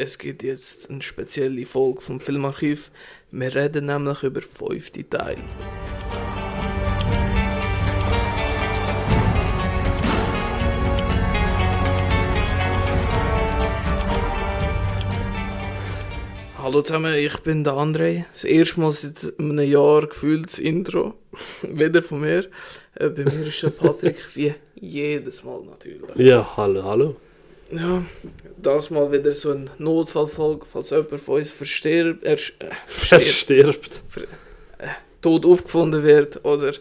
Es gibt jetzt eine spezielle Folge vom Filmarchiv. Wir reden nämlich über fünfte Teil. Hallo zusammen, ich bin der André. Das erste Mal seit einem Jahr gefühlt das Intro. Wieder von mir. Äh, bei mir ist der Patrick, wie jedes Mal natürlich. Ja, hallo, hallo. Ja, das mal wieder so ein Notfallfolge, falls jemand von uns verstirbt, er, äh, Verstirbt. tot aufgefunden wird oder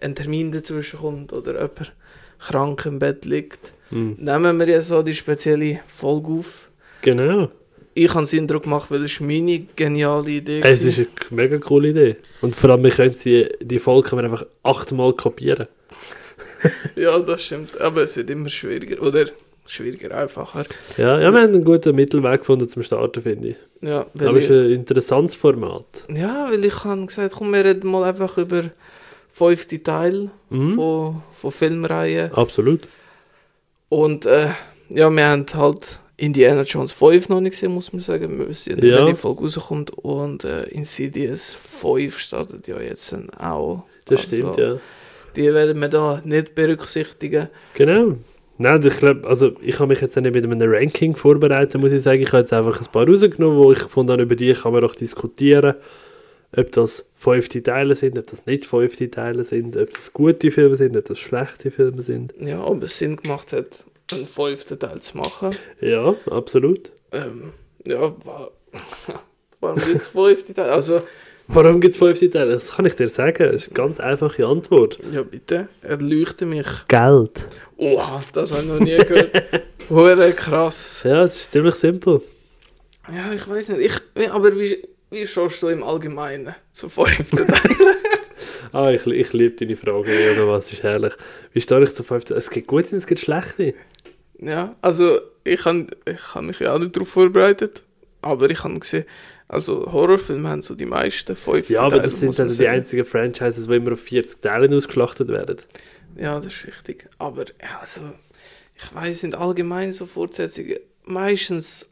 ein Termin dazwischen kommt oder jemand krank im Bett liegt. Hm. Nehmen wir ja so die spezielle Folge auf. Genau. Ich habe es Eindruck gemacht, weil es meine geniale Idee Es war. ist eine mega coole Idee. Und vor allem, wir können sie, die Folge können wir einfach achtmal kopieren. Ja, das stimmt. Aber es wird immer schwieriger. Oder schwieriger, einfacher. Ja, ja, wir haben einen guten Mittelweg gefunden zum Starten, finde ich. Ja, Aber es ist ein interessantes Format. ja, weil ich habe gesagt, komm, wir reden mal einfach über fünfte Teil Mhm. von, von Filmreihen. Absolut. Und äh, ja, wir haben halt Indiana Jones 5 noch nicht gesehen, muss man sagen. Wir wissen ja wenn die Folge rauskommt. Und äh, Insidious 5 startet ja jetzt auch. Das Also, stimmt, ja. Die werden wir da nicht berücksichtigen. Genau. Nein, ich glaube, also ich habe mich jetzt nicht mit einem Ranking vorbereitet, muss ich sagen. Ich habe jetzt einfach ein paar rausgenommen, wo ich gefunden habe, über die kann man auch diskutieren. Ob das fünfte Teile sind, ob das nicht fünfte Teile sind, ob das gute Filme sind, ob das schlechte Filme sind. Ja, ob es Sinn gemacht hat, einen fünften Teil zu machen. Ja, absolut. Ähm, ja, wa warum gibt es fünfte Teil? Also, Warum gibt es fünfte Teile? Das kann ich dir sagen. Das ist eine ganz einfache Antwort. ja bitte, erleuchte mich. Geld. Oha, das habe ich noch nie gehört. Hure krass. Ja, es ist ziemlich simpel. Ja, ich weiß nicht. Ich, aber wie, wie schaust du im Allgemeinen zu fünften Teil? Ah, ich, ich liebe deine Frage, Junge, was ist herrlich. Wie stehe ich zu fünfte? Es gibt gute und es gibt schlechte. ja, also ich habe ich hab mich ja auch nicht darauf vorbereitet. Aber ich habe gesehen, also Horrorfilme haben so die meisten fünften Ja, aber Teile, das sind also die einzigen Franchises, die immer auf 40 Teilen ausgeschlachtet werden. Ja, das ist richtig. Aber ja, also, ich weiß sind allgemein so Fortsetzungen meistens.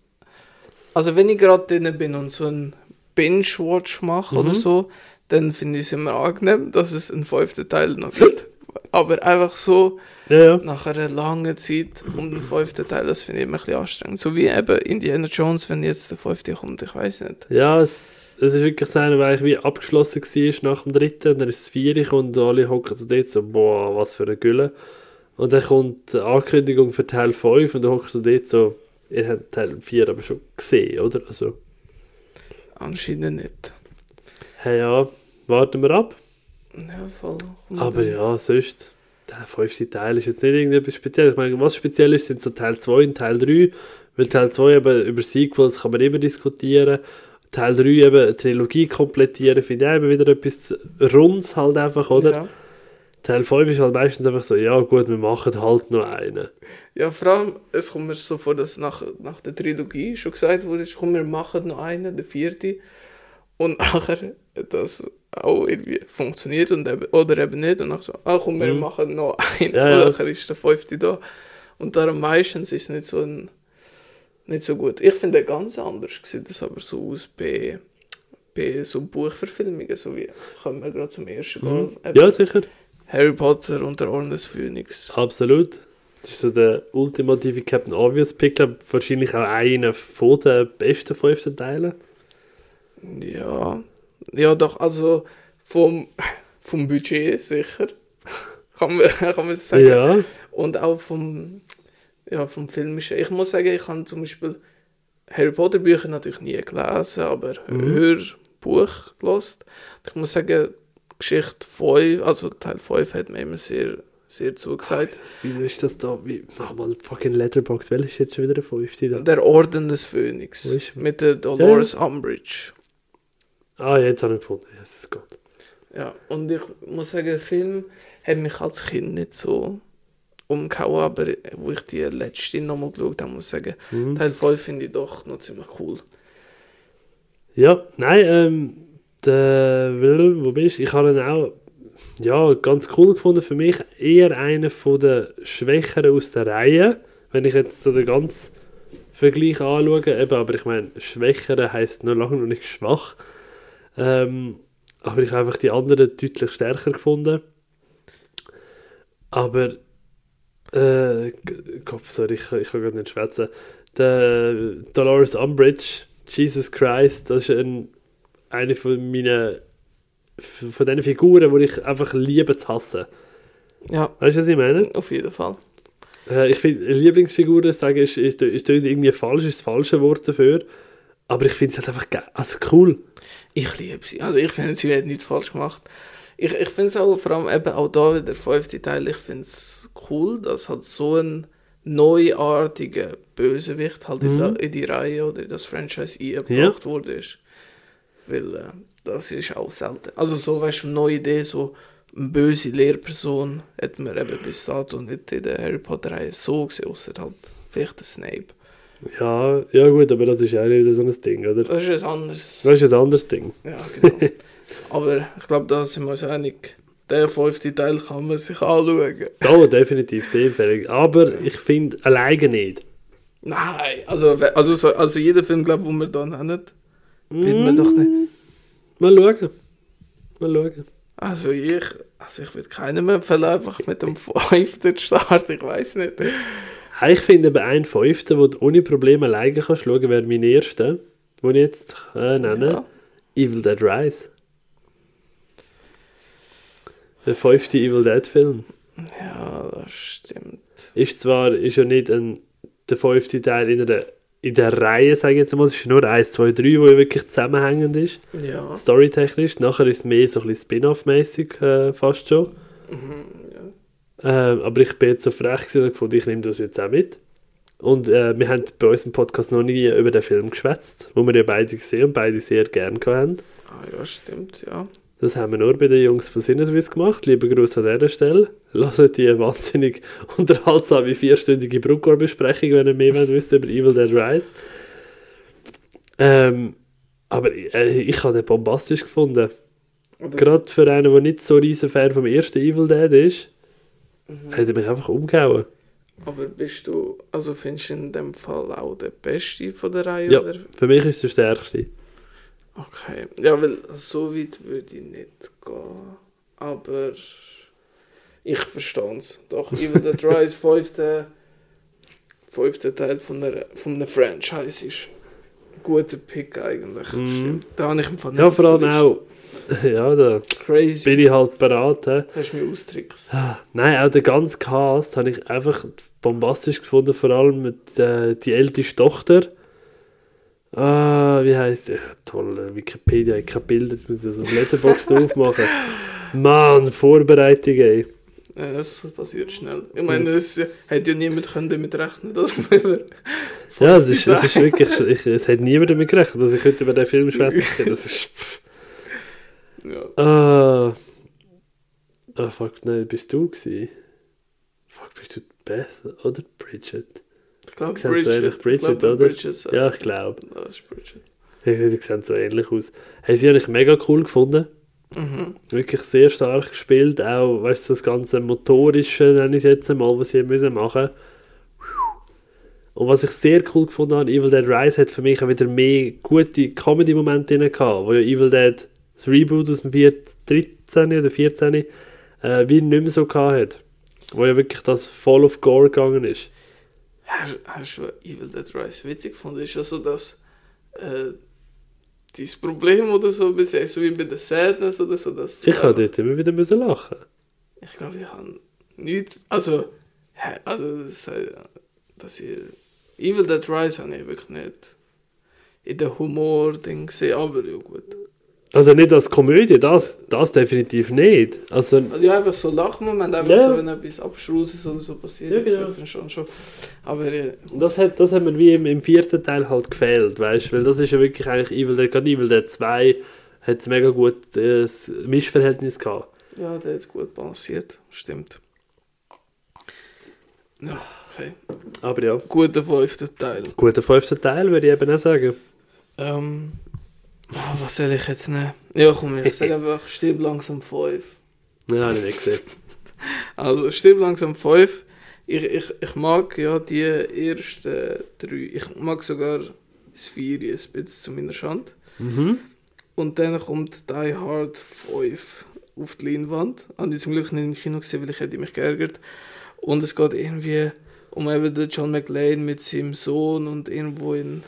Also, wenn ich gerade drin bin und so einen Binge-Watch mache oder Mhm. so, dann finde ich es immer angenehm, dass es einen fünften Teil noch gibt. Aber einfach so, Ja, ja. nach einer langen Zeit kommt ein fünfter Teil, das finde ich immer ein bisschen anstrengend. So wie eben Indiana Jones, wenn jetzt der fünfte kommt, ich weiß nicht. Ja, es, es ist wirklich so einer, der eigentlich wie abgeschlossen war nach dem dritten. Und dann ist es vier und alle hocken so dort so, boah, was für eine Gülle. Und dann kommt die Ankündigung für Teil 5 und dann hockst du dort so, ihr habt Teil 4 aber schon gesehen, oder? Also, Anscheinend nicht. hey, ja, warten wir ab. Ja, voll. Aber ja, sonst, der fünfte Teil ist jetzt nicht irgendetwas Spezielles. Ich meine, was speziell ist, sind so Teil 2 und Teil 3. Weil Teil 2 eben über Sequels kann man immer diskutieren. Teil 3 eben eine Trilogie komplettieren, finde ich auch immer wieder etwas Rundes halt einfach, oder? Ja. Teil 5 ist halt meistens einfach so, ja gut, wir machen halt noch einen. Ja, vor allem, es kommt mir so vor, dass nach, nach der Trilogie schon gesagt wurde, komm, wir machen noch einen, der vierte. Und nachher das auch irgendwie funktioniert und eben, oder eben nicht. Und dann so, ah komm, wir Mhm. machen noch einen. Ja, ja. Und nachher ist der fünfte da. Und darum meistens ist es nicht so, ein, nicht so gut. Ich finde ganz anders, sieht das aber so aus bei, bei so Buchverfilmungen, so wie, können wir gerade zum ersten Mhm. gehen. Eben Ja, sicher. Harry Potter und der Orden des Phönix. Absolut. Das ist so der ultimative Captain Obvious Pick, glaub, wahrscheinlich auch einer von den besten fünften Teilen. Ja, ja doch, also vom, vom Budget sicher, kann man, kann man sagen. Ja, Und auch vom, ja, vom Filmischen. Ich muss sagen, ich habe zum Beispiel Harry Potter Bücher natürlich nie gelesen, aber Mhm. Hörbuch gelesen. Ich muss sagen, Geschichte 5, also Teil 5 hat mir immer sehr, sehr zugesagt. wieso ist das da? Wie, mach mal fucking Letterbox, welcher ist jetzt schon wieder der fünfte da? Der Orden des Phönix mit der Dolores Umbridge. Ah, jetzt habe ich gefunden. Jesus Gott. Ja, und ich muss sagen, der Film hat mich als Kind nicht so umgehauen, aber wo ich die letzte nochmal geschaut habe, muss ich sagen, Mhm. Teil 5 finde ich doch noch ziemlich cool. Ja, nein, ähm, der Willem, wo bist du? Ich habe ihn auch ja, ganz cool gefunden. Für mich eher einer der Schwächeren aus der Reihe. Wenn ich jetzt so den ganz Vergleich anschauen. Eben, aber ich meine, schwächere heisst noch lange noch nicht schwach. Ähm, aber ich habe einfach die anderen deutlich stärker gefunden. Aber, äh, Kopf, sorry, ich, ich kann gerade nicht schwätzen. Der Dolores Umbridge, Jesus Christ, das ist ein, eine von meinen, von diesen Figuren, die ich einfach liebe zu hassen. Ja, Weißt du, was ich meine? auf jeden Fall. Äh, ich finde, Lieblingsfiguren sagen, ist, ist, ist, irgendwie falsch, ist das falsche Wort dafür. Aber ich finde es halt einfach. Also cool. Ich liebe sie. Also ich finde, sie hat nichts falsch gemacht. Ich, ich finde es auch, vor allem eben auch da wieder der fünfte Teil, ich finde es cool, dass halt so ein neuartiger Bösewicht halt in, Mhm. da, in die Reihe oder in das Franchise eingebracht wurde. Ist. Weil äh, das ist auch selten. Also so, weißt du, eine neue Idee, so eine böse Lehrperson hat man eben bis dato nicht in der Harry Potter-Reihe so gesehen, außer halt vielleicht der Snape. Ja, ja gut, aber das ist auch wieder so ein Ding, oder? Das ist ein anderes... Das ist ein anderes Ding. Ja, genau. Aber ich glaube, da sind wir uns einig. Der fünfte Teil kann man sich anschauen. Da definitiv sehr empfehlig. Aber ich finde alleine nicht. Nein, also, also, so, also jeder Film, glaube ich, den wir da nennen, wird man doch nicht. Mal schauen. Mal schauen. Also ich, also ich würde keinem empfehlen, einfach mit dem fünften zu starten, ich weiß nicht. Ja, Ich finde eben einen Fünften, wo du ohne Probleme alleine kannst schauen, wäre mein erster, den ich jetzt äh, nenne. Ja. Evil Dead Rise. Der fünfte Evil Dead Film. ja, das stimmt. Ist zwar ist ja nicht ein, der fünfte Teil in der, in der Reihe, sage ich jetzt mal, es ist nur 1, 2, 3, wo wirklich zusammenhängend ist, Ja. storytechnisch. Nachher ist es mehr so ein bisschen Spin-off-mäßig äh, fast schon. Ähm, aber ich bin jetzt so frech gewesen und gefunden, ich nehme das jetzt auch mit. Und äh, wir haben bei uns im Podcast noch nie über den Film geschwätzt, wo wir ja beide gesehen und beide sehr gern haben. Ah, ja, stimmt, ja. Das haben wir nur bei den Jungs von Sinneswiss gemacht. Liebe Grüße an dieser Stelle. Hört die wahnsinnig unterhaltsame vierstündige Bruckor-Besprechung, wenn ihr mehr wisst über Evil Dead Rise. Ähm, aber äh, ich habe den bombastisch gefunden. Gerade für einen, der nicht so riesen Fan vom ersten Evil Dead ist, hat er mich einfach umgehauen. Aber bist du, also findest du in dem Fall auch der Beste von der Reihe? Ja, Oder? für mich ist der stärkste. Okay. Ja, weil so weit würde ich nicht gehen. Aber ich verstehe es. Doch, Evil Dead Rise, fünfte, fünfte Teil von der, von der Franchise ist ein guter Pick eigentlich. Mhm. Stimmt. Da habe ich im Fall nicht Ja, vor der allem auch. Ja, da Crazy. bin ich halt bereit. hä. Hast du mich austrickst. Nein, auch der ganze Cast habe ich einfach bombastisch gefunden, vor allem mit äh, die älteste Tochter. Ah, wie heißt? Ja, toll, Wikipedia, ich kein Bild, jetzt muss ich das auf Letterboxd aufmachen. Mann, Vorbereitung, ey. Ja, das passiert schnell. Ich meine, es hätte ja niemand können damit rechnen dass wir Ja, es ist, es ist wirklich, ich, es hat niemand damit gerechnet, dass ich heute über den Film schwätze. Das ist, pff. Ja. ah, ah, fuck, nein, bist du gewesen? Fuck, bist du Beth oder Bridget? Ich glaube, Ich seh's so ähnlich, Ich Bridget, glaube, oder? Bridget, Ja, ich glaube. Das ist Bridget. Die sehen so ähnlich aus. Haben sie eigentlich mega cool gefunden. Mhm. Wirklich sehr stark gespielt. Auch, weißt du, das ganze Motorische, nenne ich es jetzt mal, was sie müssen machen Und was ich sehr cool gefunden habe, Evil Dead Rise hat für mich auch wieder mehr gute Comedy-Momente drin gehabt, wo ja Evil Dead, das Reboot aus dem 4 13 oder 14, äh, wie nicht mehr so gehabt hat. Wo ja wirklich das voll auf Gore gegangen ist. Hast, hast du Evil Dead Rise witzig gefunden? Ist ja so, dass äh, dieses Problem oder so bisher, so wie bei der Sadness oder so, dass Ich habe dort immer wieder müssen lachen. Ich glaube, ich habe nicht. Also, also das, äh, dass ich. Evil Dead Rise habe ich wirklich nicht in der Humor-Ding gesehen, aber ja gut. Also nicht als Komödie, das, das definitiv nicht. Also, Also ja, einfach so Lachmoment, einfach Ja. so, wenn etwas Abstruses oder so passiert. Ja, genau. Schon schon. Aber äh, das hat, das hat mir wie im, im vierten Teil halt gefehlt, weißt du? Weil das ist ja wirklich eigentlich Evil Dead, gerade Evil Dead 2 hat es mega gut äh, Mischverhältnis gehabt. ja, der ist gut balanciert, stimmt. Ja, okay. Aber ja, Guter fünfter Teil. guter fünfter Teil würde ich eben auch sagen. Ähm, ah, was soll ich jetzt nehmen? Ja, komm, ich sage einfach, stirb langsam 5. Ja, habe ich nicht gesehen. Also, stirb langsam 5 Ich, ich, ich mag ja die ersten drei. Ich mag sogar das Vier ein bisschen zu meiner Schande. Mhm. Und dann kommt Die Hard 5 auf die Leinwand. Habe ich zum Glück nicht im Kino gesehen, weil ich hätte mich geärgert. Und es geht irgendwie um eben den John McLean mit seinem Sohn und irgendwo in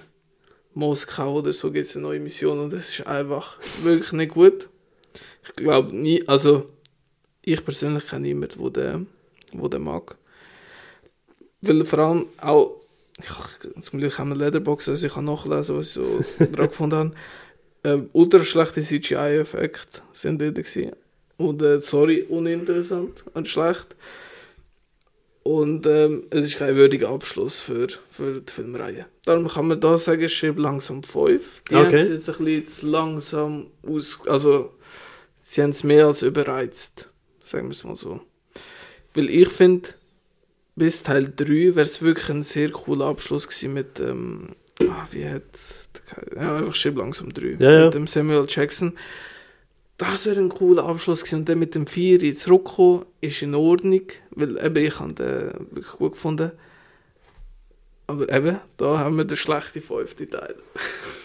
Moskau oder so gibt es eine neue Mission und das ist einfach wirklich nicht gut. Ich glaube nie, also ich persönlich kenne niemanden, wo der, wo der mag. Weil vor allem auch, ich, zum Glück haben wir Leatherbox, also ich kann nachlesen, was ich so dran gefunden habe. Ähm, ultra schlechte CGI-Effekte sind dort gewesen. Und äh, sorry, uninteressant und schlecht. Und ähm, es ist kein würdiger Abschluss für, für die Filmreihe. Darum kann man da sagen, schreib langsam 5. Die Okay. haben es jetzt ein bisschen zu langsam aus... Also, sie haben es mehr als überreizt. Sagen wir es mal so. Weil ich finde, bis Teil 3 wäre es wirklich ein sehr cooler Abschluss gewesen mit... Ähm, ah, wie hat... Ja, einfach schreib langsam 3. Ja, ja. Mit dem Samuel Jackson. Das wäre ein cooler Abschluss gewesen. Und dann mit dem 4 zurückkommen, ist in Ordnung. Weil eben, ich habe den wirklich gut gefunden. Aber eben, da haben wir den schlechten fünften Teil.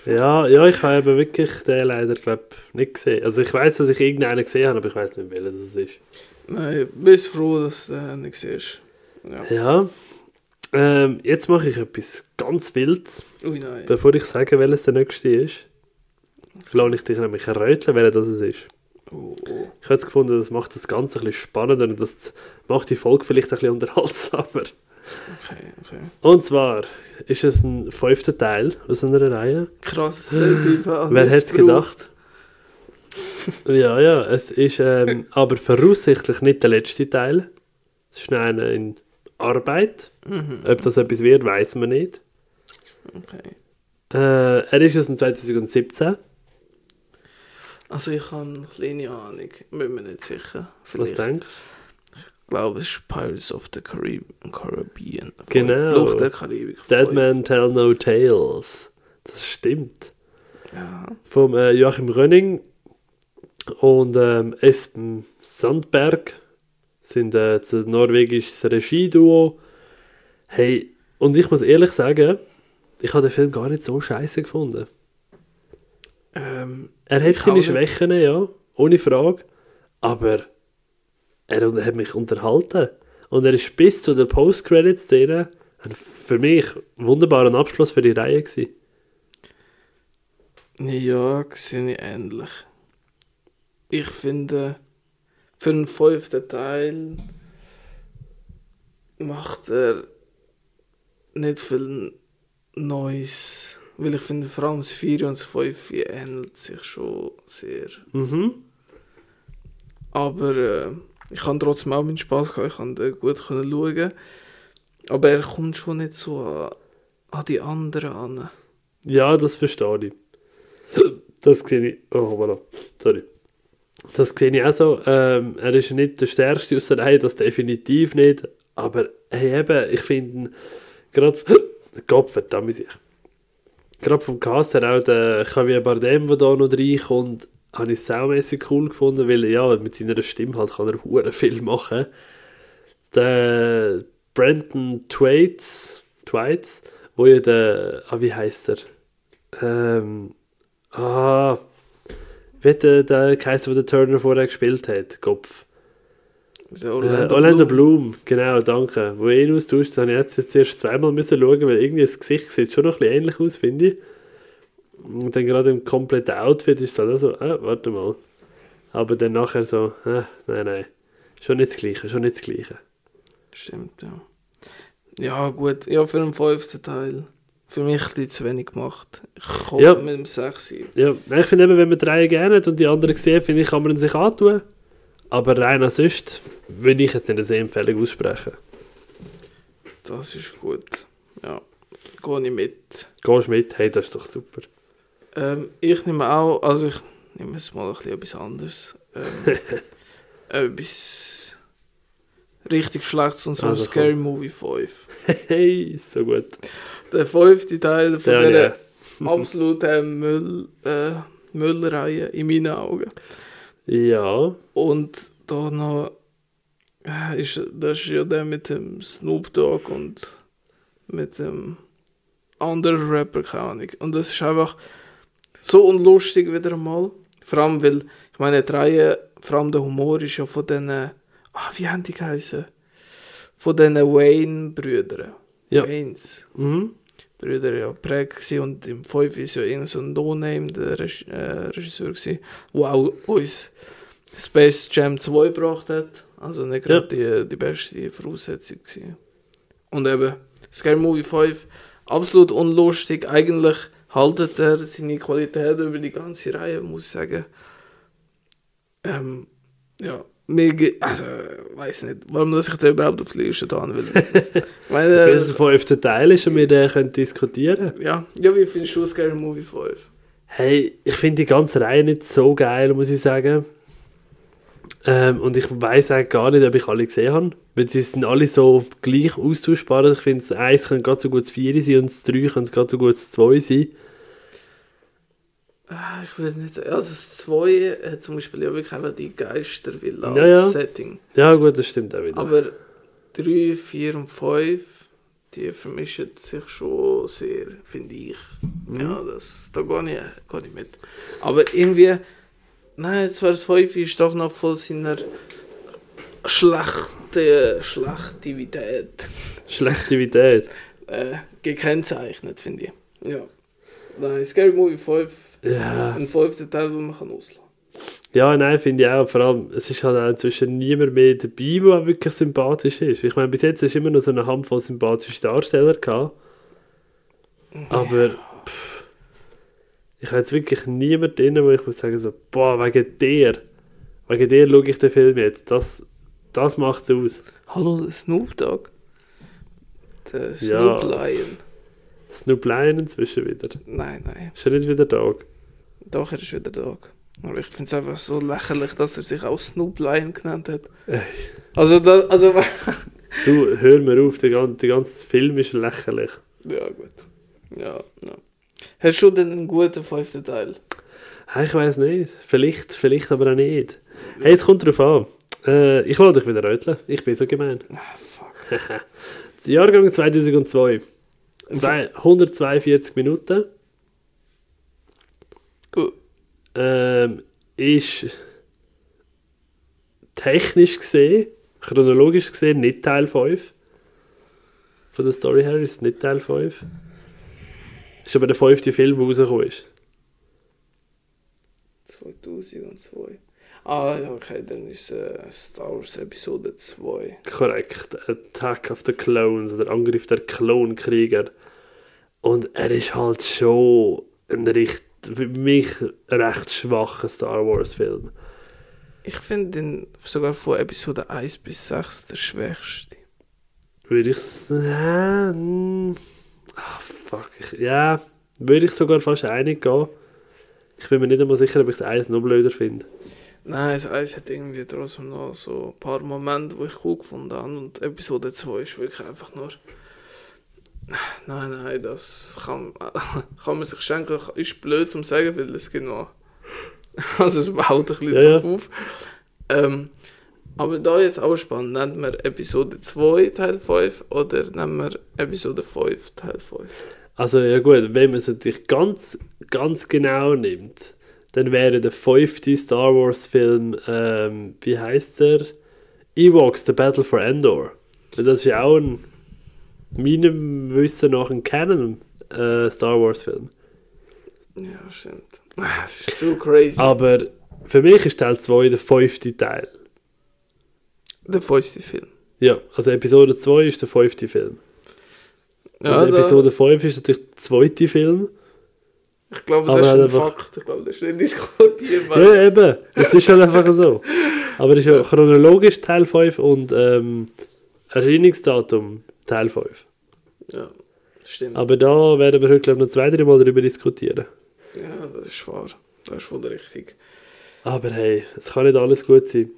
Ja, ja, ich habe eben wirklich den leider, glaub, nicht gesehen. Also ich weiß, dass ich irgendeinen gesehen habe, aber ich weiß nicht, welcher das ist. Nein, bist froh, dass du den nicht siehst. Ja. Ja. Ähm, jetzt mache ich etwas ganz Wildes. Ui, nein. Bevor ich sage, welches der nächste ist, lasse ich dich nämlich erröteln, welcher das es ist. Oh. Ich habe jetzt gefunden, das macht das Ganze ein bisschen spannender und das macht die Folge vielleicht ein bisschen unterhaltsamer. Okay, okay. Und zwar ist es ein fünfter Teil aus einer Reihe. Krass, Wer hätte es gedacht? ja, ja, es ist ähm, aber voraussichtlich nicht der letzte Teil. Es ist einer in Arbeit. Mhm. Ob das etwas wird, weiß man nicht. Okay. Äh, er ist aus dem 2017. Also ich habe eine kleine Ahnung, bin mir nicht sicher. Was Vielleicht. denkst Ich glaube, es ist Pirates of the Carib Caribbean. Genau. Flucht der Karibik. du? Dead. Man Tell No Tales. Das stimmt. Ja. Vom äh, Joachim Rönning und ähm, Espen Sandberg sind äh, das norwegisches Regieduo. Hey, und ich muss ehrlich sagen, ich habe den Film gar nicht so scheiße gefunden. Ähm, Er hat Ich seine. Schwächen, ja, ohne Frage. Aber er hat mich unterhalten. Und er ist bis zu den Post-Credits-Szene ein für mich wunderbarer Abschluss für die Reihe gewesen. ja, sehe ich ähnlich. Ich finde, für den fünften Teil macht er nicht viel Neues. Weil ich finde, vor allem das 4 und das 5 ähnelt sich schon sehr. Mhm. Aber äh, ich kann trotzdem auch meinen Spaß gehabt, ich konnte gut können schauen. Aber er kommt schon nicht so an, an die anderen an. Ja, das verstehe ich. Das sehe ich. Oh, voilà. Sorry. Das sehe ich auch so. Ähm, er ist nicht der Stärkste aus der Reihe, das definitiv nicht. Aber hey, eben, ich finde gerade. Gott verdammt sich. Gerade vom Cast her auch der Javier Bardem, der da noch reinkommt, habe ich saumässig cool gefunden, weil ja, mit seiner Stimme halt kann er hure viel machen. Der Brandon Twaits, Twaits wo ja der, ah, wie heißt er? Ähm, ah, wie hat der, der geheißen, der Turner vorher gespielt hat? Kopf. Orlando, äh, Orlando Bloom. genau, danke. Wo ihn austauscht, das habe ich jetzt, jetzt erst zweimal müssen schauen, weil irgendwie das Gesicht sieht schon noch ein bisschen ähnlich aus, finde ich. Und dann gerade im kompletten Outfit ist es dann auch so, ah, warte mal. Aber dann nachher so, ah, nein, nein. Schon nicht das Gleiche, schon nicht das Gleiche. Stimmt, ja. Ja, gut. Ja, für den fünften Teil. Für mich ein bisschen zu wenig gemacht. Ich hoffe Ja. mit dem 6. Ja, ich finde eben, wenn man drei gerne hat und die anderen sehen, finde ich, kann man ihn sich antun. Aber rein als sonst würde ich jetzt nicht eine Sehempfehlung aussprechen. Das ist gut. Ja, gehe ich mit. Gehst mit, hey, das ist doch super. Ähm, ich nehme auch, also ich nehme jetzt mal ein bisschen etwas anderes. Ähm, etwas richtig Schlechtes und so Also Scary komm. Movie 5. Hey, so gut. Der fünfte Teil von Ja, dieser ja. absoluten Müll, äh, Müllreihe in meinen Augen. Ja, Und da noch, äh, ist, das ist ja der mit dem Snoop Dogg und mit dem anderen Rapper, keine Ahnung. Und das ist einfach so unlustig wieder einmal. Vor allem, weil, ich meine, die Reihe, vor allem der Humor ist ja von diesen, ah, wie haben die geheißen? Von diesen Wayne-Brüdern. Ja. Waynes. Mhm. Brüder ja prägt und im 5 ist ja irgend so ein No-Name, der Reg äh, Regisseur gewesen, der auch uns Space Jam 2 gebracht hat. Also nicht gerade die, die beste Voraussetzung gewesen. Und eben, Scary Movie 5, absolut unlustig. Eigentlich haltet er seine Qualität über die ganze Reihe, muss ich sagen. Ähm, ja, mir, also, weiß nicht, warum dass ich den überhaupt auf die Liste tun will. meine, Wenn es ein fünfter Teil ist und wir den können diskutieren ja, ja, wie findest du Scary Movie 5? Hey, ich finde die ganze Reihe nicht so geil, muss ich sagen. Ähm, und ich weiß eigentlich gar nicht, ob ich alle gesehen habe. Weil sie sind alle so gleich austauschbar. Ich finde, das 1 kann gerade so gut das 4 sein und das 3 kann gerade so gut das 2 sein. Ah, Ich will nicht sagen, also das 2 hat zum Beispiel ja wirklich einfach die Geistervilla Ja, ja. Setting. Ja, gut, das stimmt auch wieder. Aber 3, 4 und 5, die vermischen sich schon sehr, finde ich. Mhm. Ja, das, da gehe ich, gehe ich mit. Aber irgendwie, nein, zwar das 5 ist doch noch von seiner schlechten Schlechtivität Schlechtivität. äh, gekennzeichnet, finde ich. Ja. Nein, Scary Movie 5, Ja. ein fünfter Teil, den man kann auslassen Ja, nein, finde ich auch. Vor allem, es ist halt auch inzwischen niemand mehr dabei, der wirklich sympathisch ist. Ich meine, bis jetzt ist immer noch so eine Handvoll sympathische Darsteller gehabt. Aber pff, ich habe jetzt wirklich niemanden drin, wo ich muss sagen so, boah, wegen der, wegen der schaue ich den Film jetzt. Das, das macht es aus. Hallo, Snoop Dogg. Der Ja. Snoop Lion. Snoop Lion inzwischen wieder. Nein, nein. Ist er nicht wieder da? Doch, er ist wieder da. Aber ich finde es einfach so lächerlich, dass er sich auch Snoop Lion genannt hat. Ey. Also, da, also, Du, hör mir auf, der ganze, der ganze Film ist lächerlich. ja, gut. Ja, ja. Hast du denn einen guten fünften Teil? Hey, ich weiß nicht. Vielleicht, vielleicht aber auch nicht. Hey, es kommt drauf an. Äh, ich lasse dich wieder röteln. Ich bin so gemein. Ah, fuck. Jahrgang 2002. Zwei, 142 Minuten. Oh, Ähm, ist technisch gesehen, chronologisch gesehen, nicht Teil 5. Von der Story her ist es nicht Teil 5. Ist aber der fünfte Film, der rausgekommen ist. 2002. Ah, okay, dann ist äh, Star Wars Episode 2. Korrekt. Attack of the Clones oder Angriff der Klonkrieger. Und er ist halt schon ein recht, für mich recht schwacher Star Wars Film. Ich finde den sogar von Episode 1 bis 6 der schwächste. Würde ich sagen. Ah, fuck. Ich, ja, würde ich sogar fast einig gehen. Ich bin mir nicht einmal sicher, ob ich das eins noch blöder finde. Nein, das 1 hat irgendwie trotzdem noch so ein paar Momente, die ich cool gefunden habe. Und Episode 2 ist wirklich einfach nur. Nein, nein, das kann, kann man sich schenken. Ist blöd zum sagen, weil es gibt noch. Also, es baut ein bisschen Ja, ja. drauf auf. Ähm, aber da jetzt auch spannend. Nennt man Episode 2 Teil 5 oder nennen wir Episode 5 Teil 5? Also, ja gut, wenn man es natürlich ganz, ganz genau nimmt, dann wäre der fünfte Star Wars Film, ähm, wie heißt der? Ewoks, The Battle for Endor. Das ist ja auch ein, meinem Wissen nach ein Canon äh, Star Wars Film. Ja, stimmt. Ah, Es ist zu crazy. Aber für mich ist Teil 2 der fünfte Teil. Der fünfte Film. Ja, also Episode 2 ist der fünfte Film. Ja, und da- Episode 5 ist natürlich der zweite Film. Ich glaube, Aber das ist halt ein einfach- Fakt. Ich glaube, das ist nicht diskutierbar. Ja, eben. Es ist halt einfach so. Aber es ist ja chronologisch Teil 5 und ähm, Erscheinungsdatum Teil 5. Ja, stimmt. Aber da werden wir heute, glaube ich, noch zwei, drei Mal darüber diskutieren. Ja, das ist wahr. Das ist wohl richtig. Aber hey, es kann nicht alles gut sein.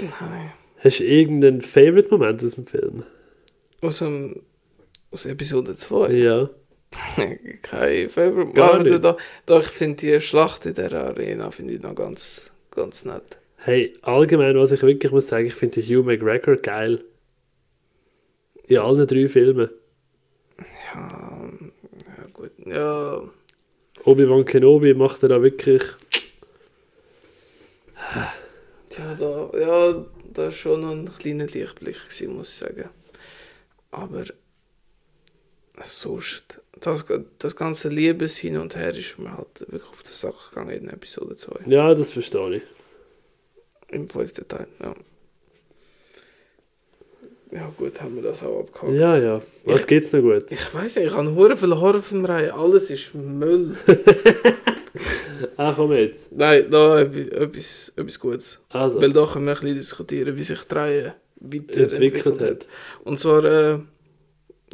Nein. Hast du irgendeinen Favorite-Moment aus dem Film? Aus, dem, aus Episode 2. Ja. Kein Favorite. Da, da, ich finde die Schlacht in der Arena finde ich noch ganz, ganz nett. Hey, allgemein, was ich wirklich muss sagen, ich finde Hugh McGregor geil. In allen drei Filmen. Ja, ja gut. Ja, Obi-Wan Kenobi macht er da wirklich. ja, da, ja, da war schon ein kleiner Lichtblick, gewesen, muss ich sagen. Aber sonst, das, das ganze Liebes hin und her ist mir halt wirklich auf die Sache gegangen in Episode 2. Ja, das verstehe ich. Im fünften Teil, ja. Ja gut, haben wir das auch abgehakt. Ja, ja. Was geht's noch gut? Ich weiß nicht, ich habe hure viele Horrorfilmreihen, alles ist Müll. Ah, komm jetzt. Nein, da etwas, etwas, Gutes. Also, Weil da können wir ein bisschen diskutieren, wie sich die Reihe weiterentwickelt entwickelt hat. hat. Und zwar, äh,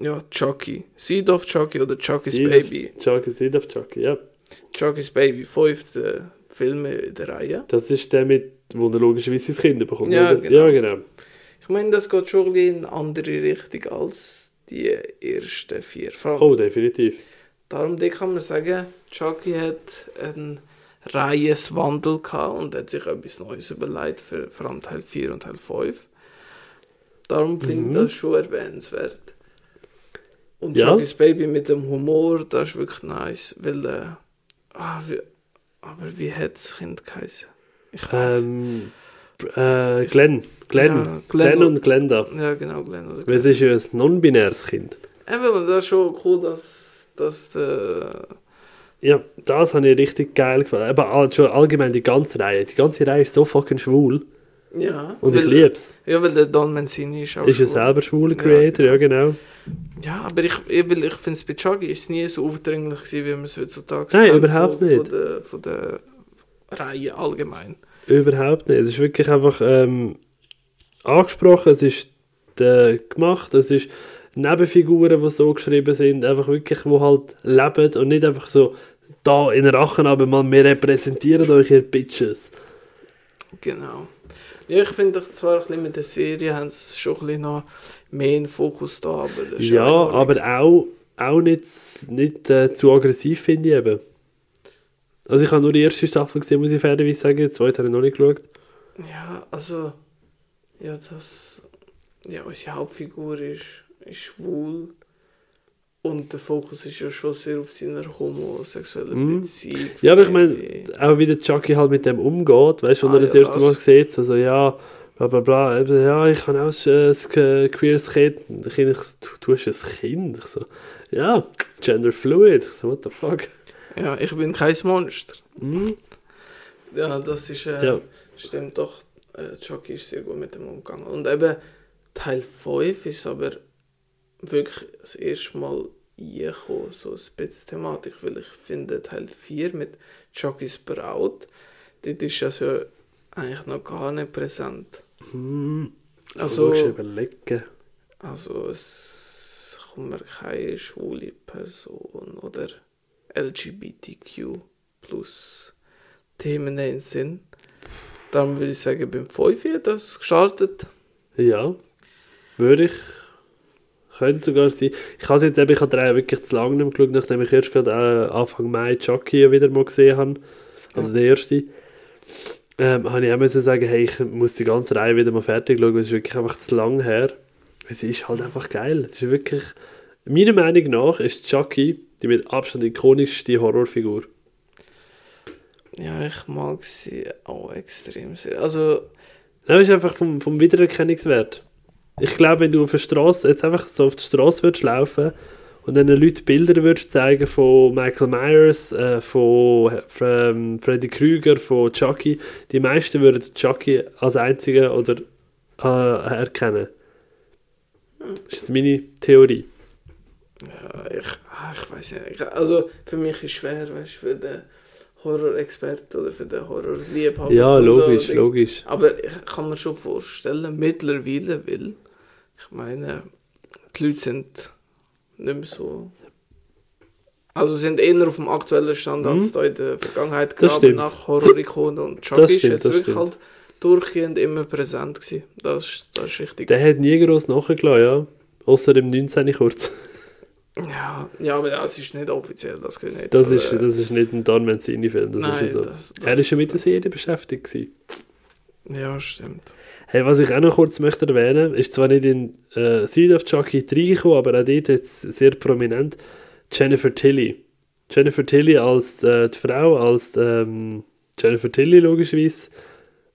ja, Chucky. Seed of Chucky oder Chucky's Seed of- Baby. Chucky, Seed of Chucky, ja. Chucky's Baby, fünfte Filme in der Reihe. Das ist der mit, wo er logischerweise sein Kind bekommt. Ja, genau. ja, genau. Ich meine, das geht schon in eine andere Richtung als die ersten vier. Allem Oh, definitiv. Darum kann man sagen, Chucky hat einen Reiheswandel gehabt und hat sich etwas Neues überlegt für vor allem Teil 4 und Teil 5. Darum finde Mhm. ich das schon erwähnenswert. Und Ja. Chucky's Baby mit dem Humor, das ist wirklich nice, weil, äh, ah, wie, aber wie hat das Kind geheißen? Ich weiß. Ähm, äh, Glenn. Glenn. Ja, Glenn, Glenn und Glenda. ja, genau, Glenn oder Weil es ist ja ein non-binäres Kind. Eben, und das ist schon cool, dass, dass äh, Ja, das habe ich richtig geil gefallen. Aber all- schon allgemein die ganze Reihe. Die ganze Reihe ist so fucking schwul. Ja. Und ich weil- liebe es. Ja, weil der Don Mancini ist auch Ist ja schwul. selber schwuler Ja, Creator, ja genau. Ja, aber ich, ich, weil ich finde es bei Chucky ist es nie so aufdringlich gewesen, wie man es heutzutage Nein, kennt überhaupt von, nicht. Von der, von der Reihe allgemein. Überhaupt nicht. Es ist wirklich einfach ähm, angesprochen, es ist äh, gemacht, es ist Nebenfiguren, die so geschrieben sind, einfach wirklich, wo halt leben und nicht einfach so da in Rachen, aber mal, wir repräsentieren euch, ihr Bitches. Genau. Ja, ich finde zwar ein bisschen mit der Serie haben sie schon ein bisschen noch mehr in Fokus da, aber Ja, auch- aber auch, auch nicht, nicht äh, zu aggressiv, finde ich eben. Also ich habe nur die erste Staffel gesehen, muss ich fairerweise sagen, die zweite habe ich noch nicht geschaut. Ja, also, ja, das, ja, unsere Hauptfigur ist, ist schwul und der Fokus ist ja schon sehr auf seiner homosexuellen Mhm. Beziehung. Ja, aber ich meine, auch wie der Chucky halt mit dem umgeht, weißt du, wenn Ah, er das ja, erste das. Mal sieht, so, so ja, bla bla bla, ja, ich habe auch ein äh, ein queeres Kind. Ich, ich, du, du hast ein Kind. Ich so, ja, gender fluid. Ich so, what the fuck. Ja, ich bin kein Monster. Mhm. Ja, das ist, äh, Ja. stimmt doch. Äh, Chucky ist sehr gut mit dem umgegangen. Und eben Teil 5 ist aber wirklich das erste Mal eingekommen, so ein bisschen Thematik, weil ich finde Teil 4 mit Chuckys Braut, dort ist das ja eigentlich noch gar nicht präsent. Mhm. Also, Also, überlegen. also es kommt mir keine schwule Person oder LGBTQ plus Themen in den Sinn. Darum würde ich sagen, beim 5 hat das gestartet. Ja, würde ich. Könnte sogar sein. Ich habe jetzt eben, ich habe den Reihe wirklich zu lange nicht geschaut, nachdem ich erst gerade äh, Anfang Mai Chucky wieder mal gesehen habe. Also der erste. Ähm, habe ich auch müssen sagen, hey, ich muss die ganze Reihe wieder mal fertig schauen, weil es ist wirklich einfach zu lang her. Es ist halt einfach geil. Es ist wirklich, meiner Meinung nach ist Chucky die mit Abstand ikonischste Horrorfigur. Ja, ich mag sie auch extrem sehr. Also, Das ist einfach vom, vom Wiedererkennungswert. Ich glaube, wenn du auf der Straße, jetzt einfach so auf die Straße würdest laufen und dann den Leuten Bilder würdest zeigen von Michael Myers, äh, von ähm, Freddy Krüger, von Chucky, die meisten würden Chucky als einzigen oder äh, erkennen. Das ist jetzt meine Theorie. ja, ich, ah, ich weiß nicht. Ich, also, für mich ist es schwer, weißt du, für den Horror-Expert oder für den Horror-Liebhaber. Ja, logisch, logisch. Aber ich kann mir schon vorstellen, mittlerweile, weil ich meine, die Leute sind nicht mehr so. Also sind eher auf dem aktuellen Stand als Mhm. da in der Vergangenheit, Das gerade nach Horror-Ikonen. Und Das Chucky ist jetzt das wirklich stimmt. halt durchgehend immer präsent gewesen. Das, ist- das ist richtig. Der hat nie groß nachgelassen, ja. Außer im 19. kurz. Ja, ja, aber das ist nicht offiziell, das ich nicht Das ist, das ist nicht ein Don Mancini-Film. Das Nein, ist ja so. das- er ist das- schon mit der Serie beschäftigt gewesen. Ja, stimmt. Hey, was ich auch noch kurz möchte erwähnen, ist zwar nicht in äh, Seed of Chucky 3 gekommen, aber auch dort jetzt sehr prominent, Jennifer Tilly. Jennifer Tilly als äh, die Frau, als ähm, Jennifer Tilly logischerweise.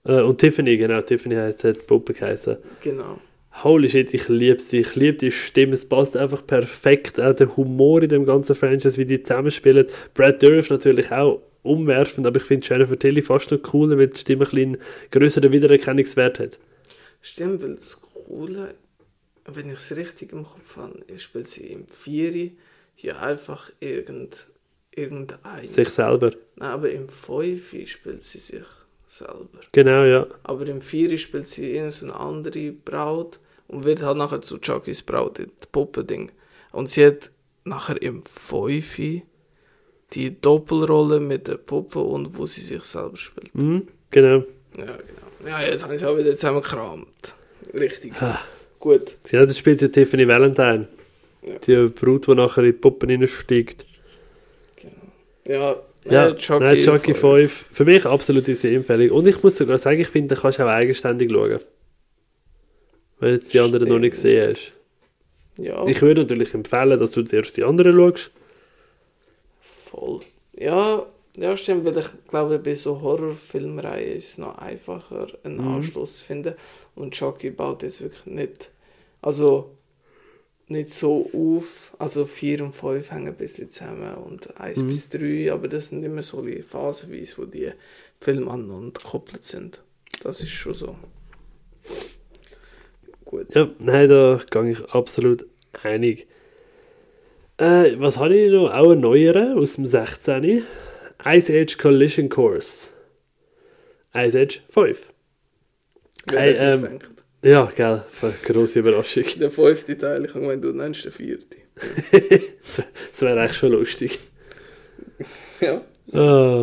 Äh, und Tiffany, genau, Tiffany heißt, hat die Puppe geheißen. Genau. Holy shit, ich liebe sie, ich liebe die Stimme, es passt einfach perfekt, auch der Humor in dem ganzen Franchise, wie die zusammenspielen. Brad Dourif natürlich auch umwerfend, aber ich finde Jennifer Tilly fast noch cooler, weil die Stimme ein bisschen größeren Wiedererkennungswert hat. Stimmt, weil das Coole, wenn ich es richtig im Kopf habe, ist, spielt sie im Vieri ja einfach irgend, irgendein. Sich selber. Nein, aber im Fünfi spielt sie sich selber. Genau, ja. Aber im Vieri spielt sie irgend so eine andere Braut und wird halt nachher zu Chuckys Braut, das Puppending. Und sie hat nachher im Fünfi die Doppelrolle mit der Puppe und wo sie sich selber spielt. Mhm, genau. Ja, genau. Ja, jetzt habe ich es auch wieder zusammengekramt. Richtig. Ah. Gut. Ja, das spielt ja Tiffany Valentine. Ja. Die Braut, die nachher in die Puppen reinsteigt. Ja, Ja, äh, Chucky, nein, Chucky 5. 5. Für mich absolute Sehempfehlung. Und ich muss sogar sagen, ich finde, da kannst du auch eigenständig schauen. Wenn jetzt die anderen noch nicht gesehen hast. Ja, Ich würde natürlich empfehlen, dass du zuerst die anderen schaust. Voll. Ja, ja, stimmt, weil ich glaube, bei so Horrorfilmreihen ist es noch einfacher, einen Mhm. Anschluss zu finden. Und Chucky baut jetzt wirklich nicht, also nicht so auf. Also 4 und 5 hängen ein bisschen zusammen und 1 Mhm. bis 3, aber das sind immer so die phasenweise, wo die Filme aneinander gekoppelt sind. Das ist schon so. Gut. Ja, nein, da gehe ich absolut einig. Äh, was habe ich noch? Auch einen neueren aus dem 16. Ice Age Collision Course. Ice Age 5. Wer Hey, ähm? Ja, gell, grosse Überraschung. Der fünfte Teil, ich habe gemeint, du nennst den vierten. Das wäre eigentlich schon lustig. Ja. Ah,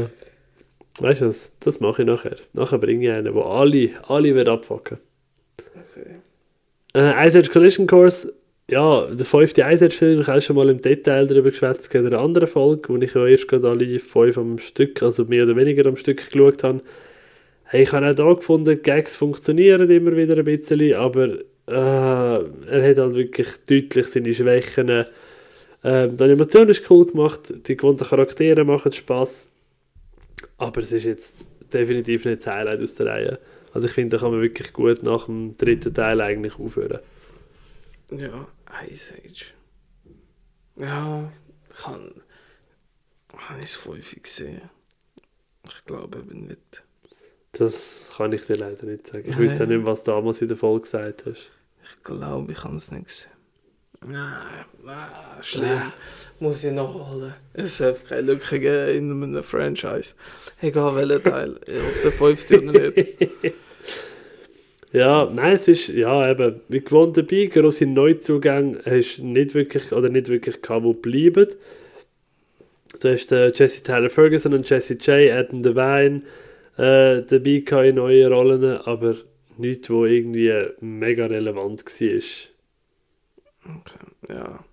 weißt du was? Das mache ich nachher. Nachher bringe ich einen, wo alle, alle wird abfacken. Okay. Äh, Ice Age Collision Course, ja, der fünfte Ice Age Film, ich habe schon mal im Detail darüber geschwätzt in einer anderen Folge, wo ich ja erst gerade alle fünf am Stück, also mehr oder weniger am Stück geschaut habe. Hey, ich habe auch da gefunden, Gags funktionieren immer wieder ein bisschen, aber äh, er hat halt wirklich deutlich seine Schwächen. Ähm, die Animation ist cool gemacht, die gewohnten Charaktere machen Spaß, aber es ist jetzt definitiv nicht das Highlight aus der Reihe. Also ich finde, da kann man wirklich gut nach dem dritten Teil eigentlich aufhören. Ja, Ice Age. Ja, ich habe hab es häufig gesehen. Ich glaube eben nicht. Das kann ich dir leider nicht sagen. Ich wüsste nicht, was du damals in der Folge gesagt hast. Ich glaube, ich habe es nicht gesehen. Nein, nein, schlimm. Muss ich nachholen. Es darf keine Lücke geben in einem Franchise. Egal welcher Teil. Ob der fünfte oder nicht. Ja, nein, es ist, ja eben, wie gewohnt dabei, grosse Neuzugänge hast du nicht wirklich, oder nicht wirklich gehabt, die bleiben. Du hast äh, Jesse Tyler Ferguson und Jesse J, Adam Devine äh, dabei gehabt in neuen Rollen, aber nichts, wo irgendwie mega relevant war. Okay, ja.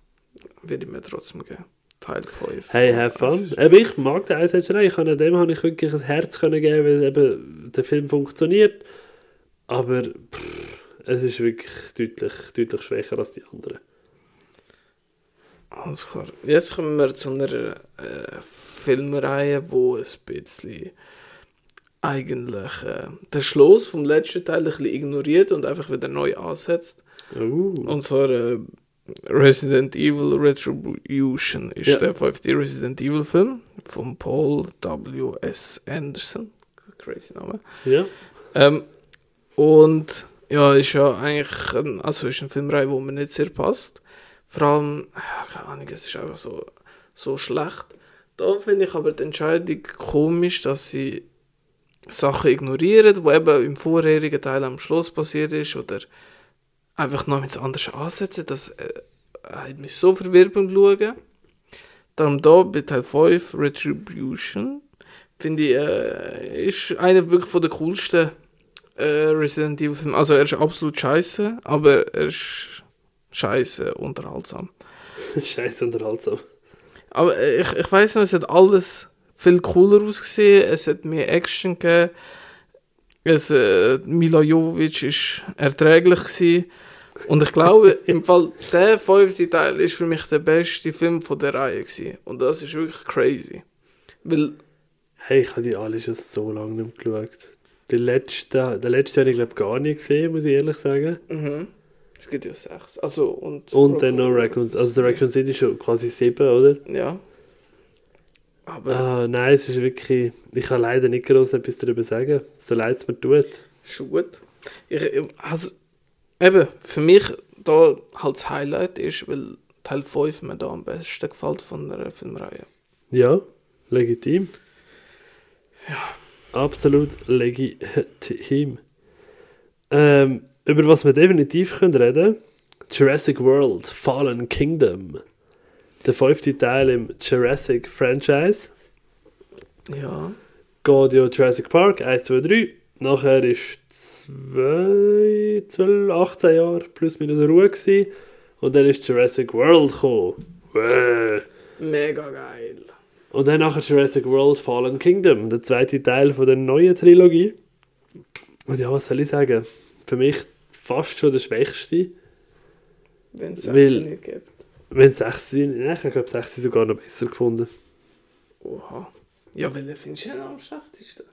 Würde ich mir trotzdem geben. Teil 5. Hey, have fun. Eben, ich mag den Reihe. Ich kann dem habe ich wirklich ein Herz können geben, weil eben der Film funktioniert. Aber pff, es ist wirklich deutlich, deutlich schwächer als die anderen. Alles klar. Jetzt kommen wir zu einer äh, Filmreihe, wo ein bisschen eigentlich äh, den Schluss vom letzten Teil ein bisschen ignoriert und einfach wieder neu ansetzt. Uh. Und zwar äh, Resident Evil Retribution ist Ja. der fünfte Resident Evil Film von Paul W. S. Anderson. Crazy Name. Ja. Ähm, und ja, ist ja eigentlich ein, also ist eine Filmreihe, wo mir nicht sehr passt. Vor allem, keine Ahnung, es ist einfach so, so schlecht. Da finde ich aber die Entscheidung komisch, dass sie Sachen ignorieren, die eben im vorherigen Teil am Schluss passiert ist oder einfach noch mit anders ansetzen. Das äh, hat mich so verwirrt beim Schauen. Darum da bei Teil 5, Retribution, finde ich, äh, ist einer wirklich von der coolsten äh, Resident Evil Filme. Also er ist absolut scheiße, aber er ist scheiße unterhaltsam. Scheiße unterhaltsam. Aber äh, ich, ich weiß noch, es hat alles viel cooler ausgesehen, es hat mehr Action gegeben. es, äh, Mila Jovovich ist erträglich gewesen. Und ich glaube, im Fall, der fünfte Teil ist für mich der beste Film von der Reihe gewesen. Und das ist wirklich crazy. Weil, Hey, ich habe die alle schon so lange nicht geschaut. Die letzte, der letzte habe ich glaube gar nicht gesehen, muss ich ehrlich sagen. mhm. es gibt ja sechs. Also, und... Und dann noch Raccoon Also der Raccoon City ist schon quasi sieben, oder? Ja. Aber Ah, nein, es ist wirklich... Ich kann leider nicht groß etwas darüber sagen, so leid es mir tut. schon gut. Ich- also, eben, für mich da halt das Highlight ist, weil Teil 5 mir da am besten gefällt von der Filmreihe. Ja, legitim. Ja. Absolut legitim. Ähm, über was wir definitiv können reden Jurassic World Fallen Kingdom. Der fünfte Teil im Jurassic Franchise. Ja. Geht ja Jurassic Park 1, 2, 3. Nachher ist 2, 12, 18 Jahre plus minus Ruhe gewesen. Und dann ist Jurassic World gekommen. Wäh. Mega geil. Und dann nachher Jurassic World Fallen Kingdom, der zweite Teil von der neuen Trilogie. Und ja, was soll ich sagen? Für mich fast schon der schwächste. Wenn es sechs nicht gibt. Wenn es 6 sind, ja, ich glaube 6 sogar noch besser gefunden. Oha. Ja, welchen findest du denn am schlechtesten?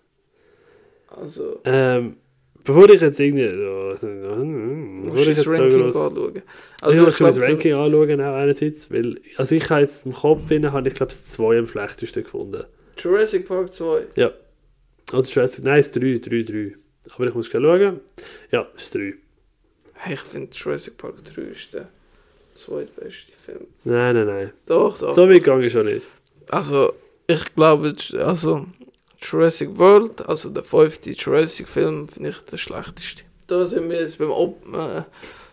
Also, Ähm, bevor ich jetzt irgendwie. Ja, hm, musst bevor ich das jetzt Ranking anschauen. also ich ich kann das glaube, Ranking anschauen, auch einerseits, weil, also ich habe jetzt im Kopf, finden, habe ich glaube es 2 am schlechtesten gefunden. Jurassic Park 2. Ja. Oder Jurassic, nein, es ist 3, 3, 3. Aber ich muss gleich schauen. Ja, es ist 3. Hey, ich finde Jurassic Park 3 ist der zweitbeste Film. Nein, nein, nein. Doch, doch. So weit gegangen schon nicht. Also, ich glaube, also Jurassic World, also der fünfte Jurassic-Film, finde ich der schlechteste. Da sind wir jetzt beim, Op äh,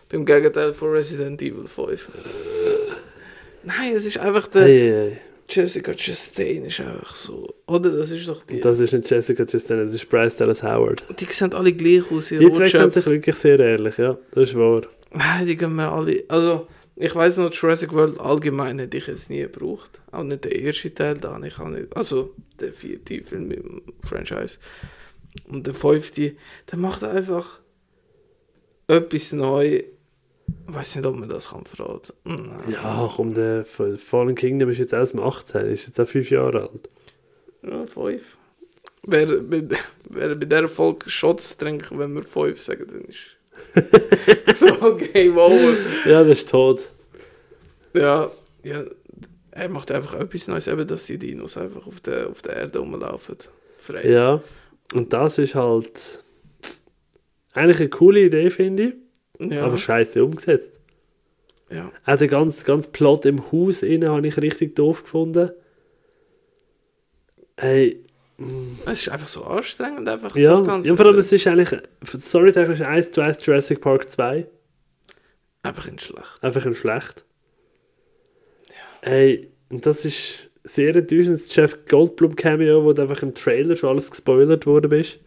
beim Gegenteil von Resident Evil 5. Nein, es ist einfach der Hey, hey. Jessica Chastain ist einfach so. Oder das ist doch die. Das ist nicht Jessica Chastain, das ist Bryce Dallas Howard. die sehen alle gleich aus. Die zwei sind sich wirklich sehr ähnlich, ja. Das ist wahr. Nein, die gehen mir alle. Also, ich weiß noch, Jurassic World allgemein hätte ich jetzt nie gebraucht. Auch nicht der erste Teil, da ich auch nicht. Also, der vierte Film im Franchise. Und der fünfte, der macht einfach etwas neu. Ich weiß nicht, ob man das kann verraten kann. Ja, komm, der Fallen Kingdom ist jetzt aus dem 18, ist jetzt auch 5 Jahre alt. Ja, fünf. Wer, bei- wer bei dieser Folge Shots trinkt, wenn wir fünf sagen, dann ist. so, Game over. Ja, das ist tot. Ja, ja, er macht einfach etwas Neues, eben, dass die Dinos einfach auf der, auf der Erde rumlaufen. Frei. Ja, und das ist halt eigentlich eine coole Idee, finde ich, Ja, aber scheiße umgesetzt. ja. Auch den ganzen, ganzen Plot im Haus innen habe ich richtig doof gefunden. Hey, Es ist einfach so anstrengend, einfach ja, das Ganze. ja vor allem es ist eigentlich storytechnisch 1 zu 1 Jurassic Park 2. einfach in schlecht. Einfach ein schlecht. Hey, und das ist sehr enttäuschend. Das Jeff Goldblum Cameo, wo du einfach im Trailer schon alles gespoilert worden bist.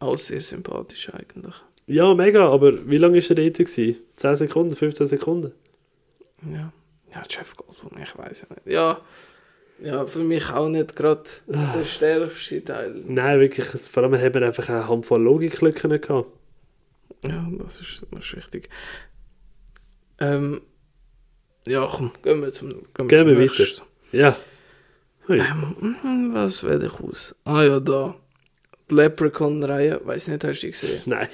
Auch sehr sympathisch eigentlich. Ja, mega, aber wie lange ist er dort gewesen? 10 Sekunden, 15 Sekunden? Ja, ja Jeff Goldblum, ich weiß ja nicht. Ja, ja, für mich auch nicht gerade der stärkste Teil. Nein, wirklich. Vor allem haben wir einfach eine Handvoll Logiklücken gehabt. Ja, das ist, das ist richtig. Ähm, ja, komm, gehen wir zum, gehen Gehen wir weiter. Ja. Hui. Mhm, Was wähle ich aus? Ah ja, da. Die Leprechaun-Reihe, weiß nicht, hast du die gesehen? Nein.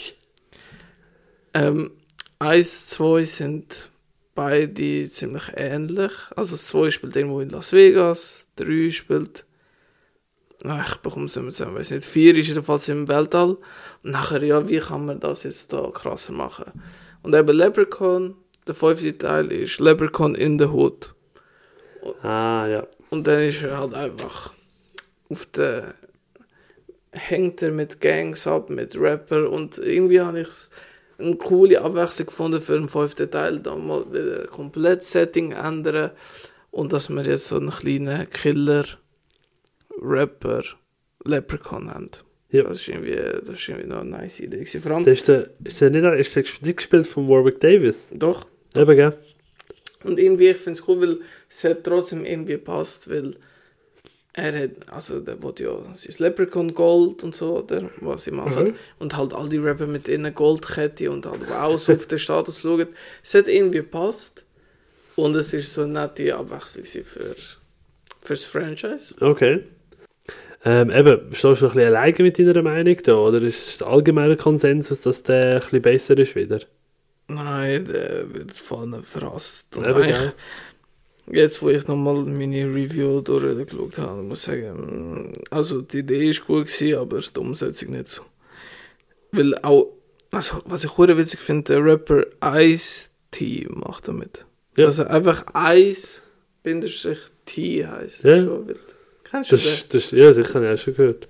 Ähm, 1, 2 sind beide ziemlich ähnlich. Also 2 spielt irgendwo in Las Vegas, 3 spielt. Ach, ich bekomme es mehr zusammen, weiß nicht. 4 ist jedenfalls im Weltall. Und nachher, ja, wie kann man das jetzt da krasser machen? Und eben Leprechaun, der fünfte Teil ist Leprechaun in the Hood. Ah, ja. Und dann ist er halt einfach auf der. hängt er mit Gangs ab, mit Rapper und irgendwie habe ich eine coole Abwechslung gefunden für den fünften Teil. Da mal wieder komplett Setting ändern und dass wir jetzt so einen kleinen Killer, Rapper, Leprechaun haben. Ja. Das, ist irgendwie, das ist irgendwie noch eine nice Idee. Vor allem, Das ist der, ist der nicht, ist der nicht gespielt von Warwick Davis? doch, Eben, gell? Und irgendwie, ich finde es cool, weil es hat trotzdem irgendwie passt, weil er hat, also der will ja sein Leprechaun Gold und so, oder, was sie machen. Mhm. Und halt all die Rapper mit ihren Goldkette und halt wow, so auf den Status schauen. Es hat irgendwie gepasst. Und es ist so eine nette Abwechslung gewesen für, fürs Franchise. Okay. Ähm, eben, stehst du ein bisschen alleine mit deiner Meinung da? Oder ist es allgemeiner Konsensus, dass der ein bisschen besser ist wieder? Nein, der wird vorne verrasst. Und Eben? Jetzt, wo ich nochmal meine Review durchgeschaut habe, muss ich sagen, mm, also die Idee ist gut gewesen, aber die Umsetzung nicht so. Weil auch, also, was ich sehr witzig finde, der Rapper Ice-T macht damit. Ja. Dass er einfach Ice, Bindestrich T heißt. Ja. Schon wild. Kennst du Das, das? das, ja, sicher, habe ich auch schon gehört.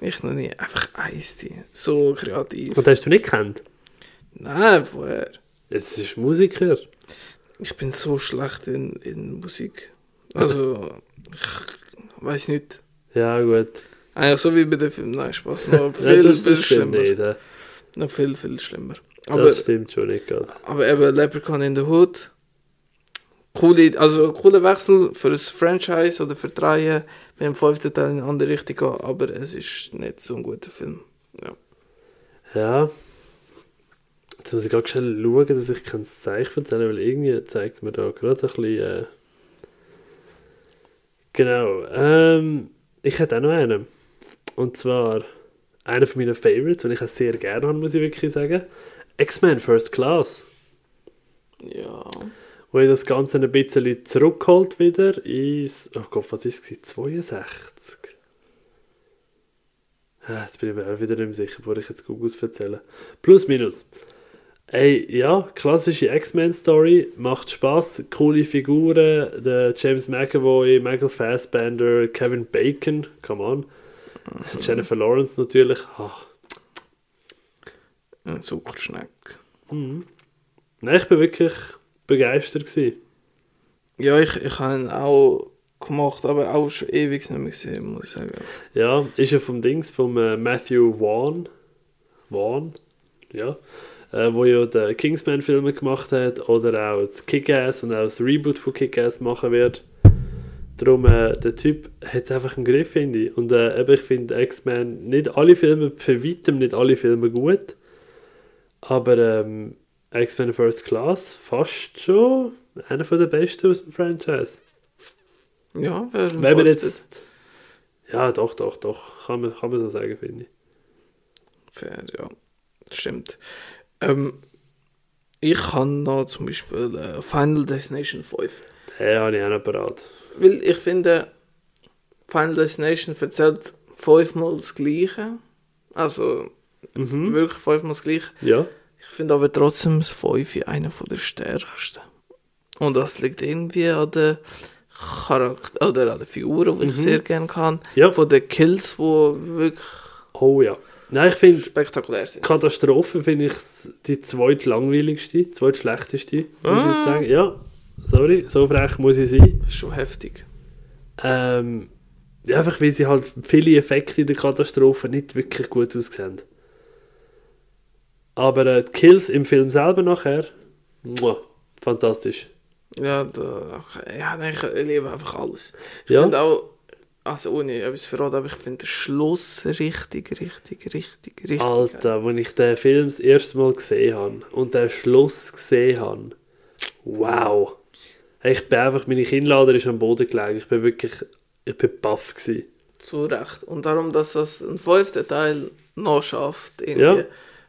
Ich noch nie. Einfach Ice-T. So kreativ. Und hast du nicht kennt? Nein, vorher. Jetzt ist Musiker. Ich bin so schlecht in, in Musik. Also, ich weiß nicht. Ja, gut. Eigentlich so wie bei den Filmen. Nein, Spaß. Noch Ja, viel, das, viel schlimmer. nicht. äh. Noch viel, viel schlimmer. Aber, Das stimmt schon nicht gerade. aber eben Leprechaun in the Hood. Coole, also cooler Wechsel für das Franchise oder für die Reihe. Mit dem fünften Teil in eine andere Richtung gehen, aber es ist nicht so ein guter Film. Ja. Ja. Jetzt muss ich gerade schnell schauen, dass ich kein Zeichen erzähle, weil irgendwie zeigt mir da gerade ein bisschen. Äh... Genau. Ähm, ich hätte auch noch einen. Und zwar einer von meinen Favorites, den ich auch sehr gerne habe, muss ich wirklich sagen. X-Men First Class. Ja. Wo ich das Ganze ein bisschen zurückholt wieder ins. Oh Gott, was ist es? 62. Ah, Jetzt bin ich mir auch wieder nicht sicher, wo ich jetzt Googles erzähle. Plus, minus. Ey, ja, klassische X-Men-Story, macht Spaß, coole Figuren, der James McAvoy, Michael Fassbender, Kevin Bacon, come on. Jennifer Lawrence natürlich. Ah, Ein Zuckerschneck. mhm. Nein, ich bin wirklich begeistert gewesen. Ja, ich, ich habe ihn auch gemacht, aber auch schon ewig nicht mehr gesehen, muss ich sagen. Ja, ist ja vom Dings, vom äh, Matthew Vaughn. Vaughn, ja. Äh, wo ja den Kingsman-Filme gemacht hat oder auch das Kick-Ass und auch das Reboot von Kick-Ass machen wird. Darum, äh, der Typ hat einfach einen Griff, finde ich. Und äh, eben, ich finde X-Men, nicht alle Filme, für weitem nicht alle Filme gut. Aber ähm, X-Men First Class fast schon einer von der besten aus dem Franchise. Ja, wer Wenn man jetzt. Ja, doch, doch, doch. Kann man, kann man so sagen, finde ich. Fair, ja. Stimmt. Ähm, ich kann noch zum Beispiel äh, Final Destination 5. Den habe ich auch noch parat. Weil ich finde, Final Destination erzählt fünfmal das Gleiche. Also Mhm. wirklich fünfmal das Gleiche. Ja. Ich finde aber trotzdem das 5 einer von der stärksten. Und das liegt irgendwie an der Charakter oder an der Figuren, die ich Mhm. sehr gerne kann. Ja. Von den Kills, die wirklich Oh ja. Nein, ich finde, spektakulär sind. Katastrophe finde ich die zweitlangweiligste, die zweitschlechteste, muss ich Ah. jetzt sagen. Ja, sorry, so frech muss ich sein. Das ist schon heftig. Ähm, ja, einfach weil sie halt viele Effekte in der Katastrophe nicht wirklich gut aussehen. Aber äh, die Kills im Film selber nachher, muah, fantastisch. Ja, da, ja nein, ich liebe einfach alles. Ich Ja. finde auch, also ohne etwas zu verraten, aber ich finde den Schluss richtig, richtig, richtig, richtig geil. Alter, als ich den Film das erste Mal gesehen habe und den Schluss gesehen habe, wow. Ich bin einfach, meine Kinnlader ist am Boden gelegen. Ich bin wirklich, ich bin baff gewesen. Zu Recht. Und darum, dass das ein fünfter Teil noch schafft, irgendwie. Ja.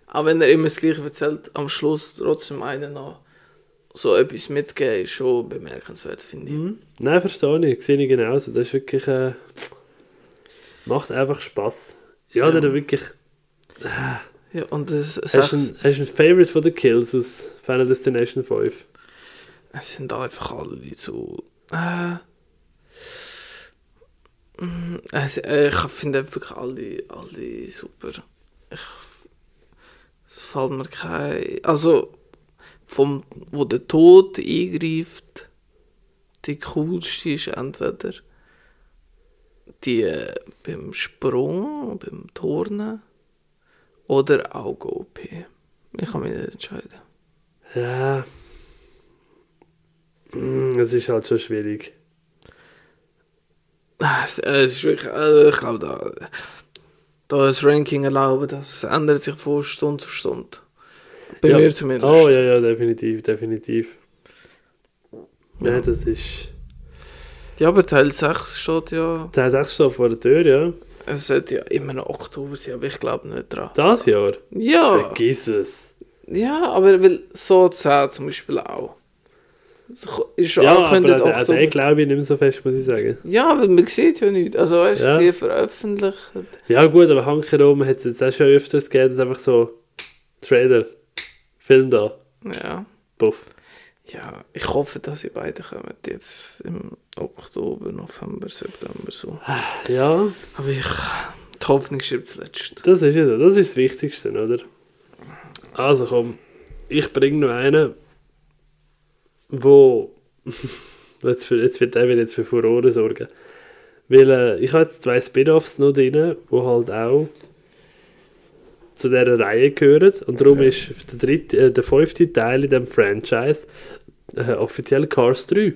Auch wenn er immer das Gleiche erzählt, am Schluss trotzdem einen noch so etwas mitgeben, ist schon bemerkenswert, finde ich. Nein, verstehe ich. Sehe ich genauso. Das ist wirklich, äh, macht einfach Spaß. Ja, Ja. dann wirklich. Ja, und das Hast du ein, hast du ein Favorite von den Kills aus Final Destination 5? es sind einfach alle so. Äh, äh, ich finde wirklich alle, alle super. Ich, es fällt mir kein. Also, vom, wo der Tod eingreift, die coolste ist entweder die äh, beim Sprung, beim Turnen oder Auge OP. Ich kann mich nicht entscheiden. Ja. Mm, Es ist halt schon schwierig. Es, äh, ist wirklich, äh, ich glaube, da, da das Ranking erlauben, das ändert sich von Stunde zu Stunde. Bei ja. mir zumindest. Oh ja, ja, definitiv, definitiv. Ja, Ja. das ist. Ja, aber Teil 6 steht ja, hat echt schon vor der Tür, ja. es sollte ja immer noch Oktober sein, aber ich glaube nicht dran. Das Jahr? Ja, Vergiss es. ja, aber weil so 10 zum Beispiel auch. Es ist schon Ja, aber angekündigt an Oktober. den glaube ich nicht mehr so fest, muss ich sagen. Ja, weil man sieht ja nichts. Also weißt du, Ja. die veröffentlicht. Ja gut, aber Hankerum hat es jetzt auch schon öfters gegeben, dass einfach so Trailer, Film da, Ja. puff. Ja, ich hoffe, dass sie beide kommen. Jetzt im Oktober, November, September so. Ja, Aber ich, die Hoffnung stirbt zuletzt. das ist ja so, das ist das Wichtigste, oder? Also komm, ich bringe noch einen, wo, jetzt, für, jetzt wird der wieder jetzt für Furore sorgen. Weil äh, ich habe jetzt zwei Spin-Offs noch drin, die halt auch zu dieser Reihe gehören. Und darum Okay. ist der, dritte, äh, der fünfte Teil in diesem Franchise äh, offiziell Cars 3.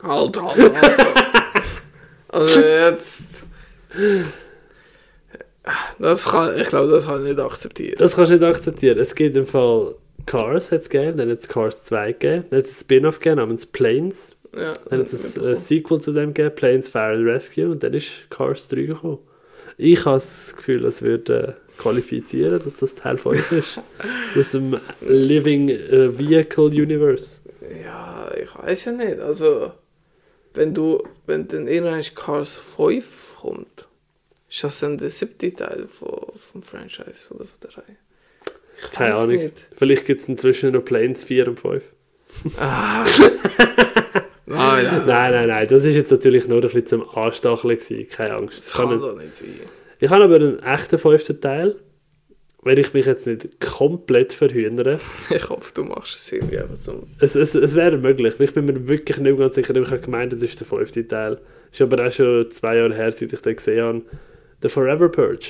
Alter, Alter, Alter. also jetzt. Das kann, ich glaube, das kann ich nicht akzeptieren. Das kannst du nicht akzeptieren. Es gibt im Fall Cars, hat es gegeben, dann hat es Cars 2 gegeben, dann hat es ein Spin-off gegeben namens Planes, Ja, dann hat es ein, ein Sequel zu dem gegeben, Planes Fire and Rescue, und dann ist Cars 3 gekommen. Ich habe das Gefühl, es würde äh, qualifizieren, dass das Teil 5 ist. Aus dem Living äh, Vehicle Universe. ja, ich weiß ja nicht. Also, wenn du, wenn dann irgendwann Cars 5 kommt, ist das dann der siebte Teil von, vom Franchise oder von der Reihe? Ich Keine Ahnung. nicht. Vielleicht gibt es inzwischen noch Planes 4 und 5. Ah. nein, nein, Nein, nein, nein, das ist jetzt natürlich nur ein bisschen zum Anstacheln gewesen, keine Angst. Das Das kann kann nicht- doch nicht sein. Ich habe aber einen echten fünften Teil, wenn ich mich jetzt nicht komplett verhindere. Ich hoffe, du machst es irgendwie einfach so. Es, es, es wäre möglich. Ich bin mir wirklich nicht ganz sicher. Ich habe gemeint, das ist der fünfte Teil. Ist aber auch schon zwei Jahre her, seit ich den gesehen habe. The Forever Purge.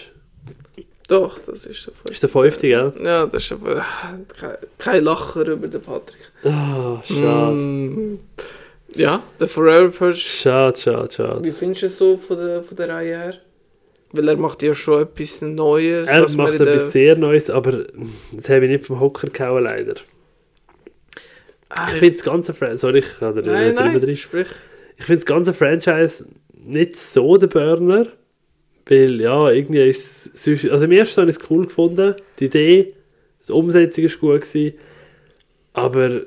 Doch, das ist der fünfte. Ist der fünfte, gell? Ja, das ist der fünfte. Kein, kein Lacher über den Patrick. Ah, schade. Mm. Ja, der Forever Purge. Schade, schade, schade. Wie findest du es so von der, von der Reihe her? Weil er macht ja schon etwas Neues. Er macht etwas sehr Neues, aber das habe ich nicht vom Hocker gehauen, leider. Ah, Ich finde das ganze Franchise... Sorry, ich kann da Nein, drin. sprich. Ich finde das ganze Franchise nicht so der Burner. Weil, ja, irgendwie ist es... Also im ersten habe ich es cool gefunden. Die Idee, die Umsetzung war gut. Gewesen, aber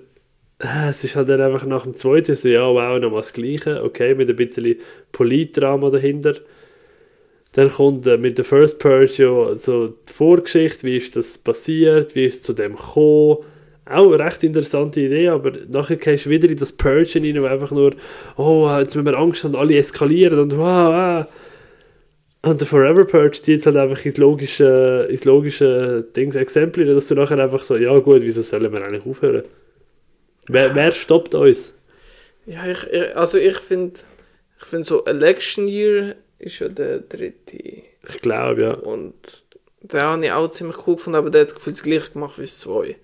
es ist halt dann einfach nach dem zweiten so, ja, wow, nochmal das Gleiche. Okay, mit ein bisschen Politdrama dahinter. Dann kommt äh, mit der First Purge so die Vorgeschichte, wie ist das passiert, wie ist es zu dem gekommen. Auch eine recht interessante Idee, aber nachher gehst du wieder in das Purge hinein, wo einfach nur, oh, jetzt müssen wir Angst haben, alle eskalieren und wow, wow. Und der Forever Purge zieht halt einfach ins logische, ins logische Dings Exempel, dass du nachher einfach so, ja gut, wieso sollen wir eigentlich aufhören? Wer, wer stoppt uns? Ja, ich, ich, also ich finde, ich finde so Election Year ist ja der dritte. Ich glaube, ja. Und den habe ich auch ziemlich cool gefunden, aber der hat gefühlt das gleiche gemacht wie das 2.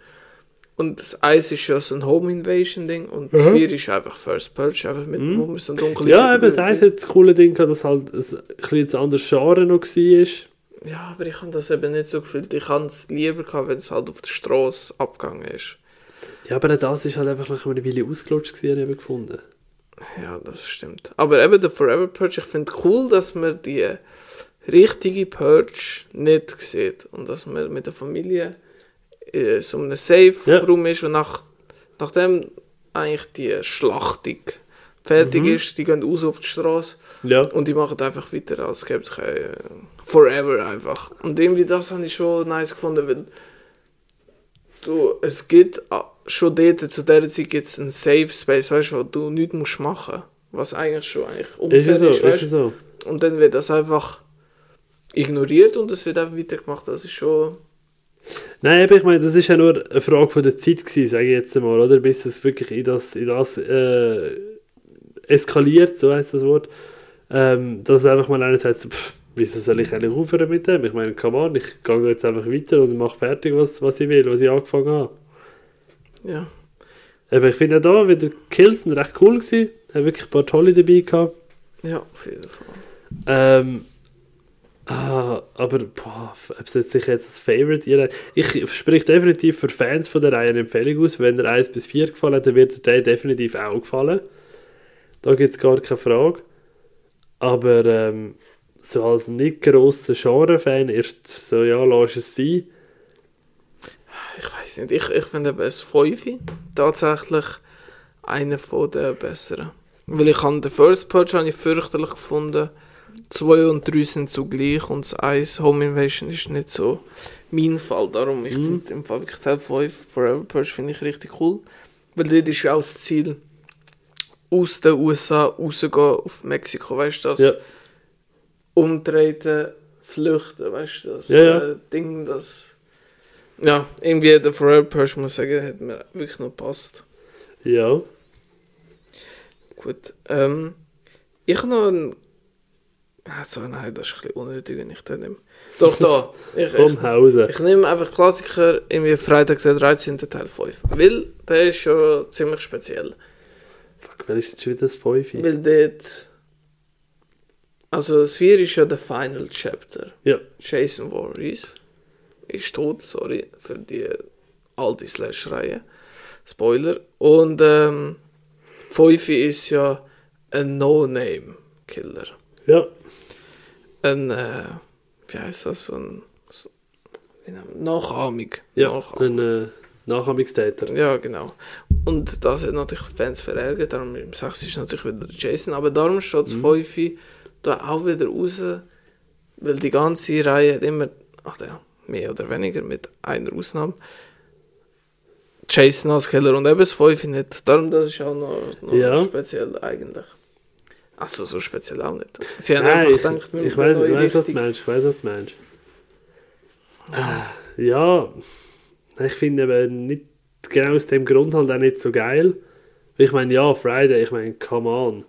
Und das 1 ist ja so ein Home Invasion Ding und das Mhm. 4 ist einfach First Purge, einfach mit Mhm. wo man so dunkle Ja, eben, das heisst jetzt das coole Ding, gehabt, dass halt ein bisschen ein anderes Genre noch war. Ja, aber ich habe das eben nicht so gefühlt. Ich habe es lieber gehabt, wenn es halt auf der Straße abgegangen ist. Ja, aber das ist halt einfach nach einer Weile ausgelutscht gewesen, habe ich gefunden. Ja, das stimmt. Aber eben der Forever Purge, ich finde cool, dass man die richtige Purge nicht sieht. Und dass man mit der Familie in so einem Safe-Raum ist und nach, nachdem eigentlich die Schlachtung fertig Mhm. ist, die gehen raus auf die Straße Ja. und die machen einfach weiter, als gäbe es kein äh, Forever einfach. Und irgendwie das habe ich schon nice gefunden, weil du, es gibt schon dort, zu dieser Zeit gibt es einen Safe Space, weißt du, wo du nichts musst machen was eigentlich schon eigentlich Ist unfair ja so, ist, ist so. Und dann wird das einfach ignoriert und es wird einfach weitergemacht. Das ist schon... Nein, aber ich meine, das ist ja nur eine Frage von der Zeit gewesen, sage ich jetzt einmal, oder? Bis es wirklich in das, in das äh, eskaliert, so heißt das Wort. Ähm, dass einfach mal einer sagt, pff, wieso soll ich eigentlich aufhören mit dem? Ich meine, come on, ich gehe jetzt einfach weiter und mache fertig, was, was ich will, was ich angefangen habe. Ja. Aber ich finde auch da wieder Kills recht cool gewesen. Hat wirklich ein paar tolle dabei gehabt. Ja, auf jeden Fall. Ähm, ah, aber boah, ob es jetzt sich jetzt das Favorite ihr Ich spreche definitiv für Fans von der Reihe eine Empfehlung aus. Wenn er 1 bis 4 gefallen hat, dann wird der definitiv auch gefallen. Da gibt es gar keine Frage. Aber ähm, so als nicht grosser Genre-Fan, erst so, ja, lass es sein. Ich weiß nicht, ich, ich finde eben das 5 tatsächlich einer den besseren. Weil ich habe den First Purge habe ich fürchterlich gefunden. 2 und 3 sind zugleich und das 1 Home Invasion ist nicht so mein Fall. Darum, ich Mhm. finde im Fall wirklich Teil 5 Forever Purge finde ich richtig cool. Weil dort ist ja auch das Ziel, aus den USA rauszugehen auf Mexiko, weißt du das? Ja, Umtreten, flüchten, weißt du das? Ja, ja. Äh, Ding, das... Ja, irgendwie der Forever Purge, muss ich sagen, hat mir wirklich noch gepasst. ja. Gut. Ähm, ich habe noch ein. Ah, so, nein, das ist ein bisschen unnötig, wenn ich den nehme. Doch, da. Ich, ich, Hause. ich nehme einfach Klassiker, irgendwie Freitag der 13. Teil 5. Weil der ist schon ziemlich speziell. Fuck, wer ist jetzt schon wieder das 5? Weil dort. Also, das 4 ist ja der Final Chapter. Ja. Jason Voorhees ist tot, sorry, für die alte Slash-Reihe. Spoiler. Und ähm, 5 ist ja ein No-Name-Killer. Ja. Ein, äh, wie heißt das, so ein so, Nachahmung. Ja, Nachahmung. ein äh, Nachahmungstäter. Ja, genau. Und das hat natürlich Fans verärgert, darum im 6 ist natürlich wieder der Jason, aber darum steht das 5 da auch wieder raus, weil die ganze Reihe hat immer, ach ja, mehr oder weniger mit einer Ausnahme, Jason als Killer und eben das 5 nicht. Darum das ist auch noch, noch Ja. speziell eigentlich. Achso, so speziell auch nicht. Sie haben Nein, einfach ich, gedacht, ich weiß, ich weiß, was du meinst. Ich weiß, was du meinst. Ah, ja, ich finde eben nicht genau aus dem Grund halt auch nicht so geil. Ich meine, ja, Friday, ich meine, come on.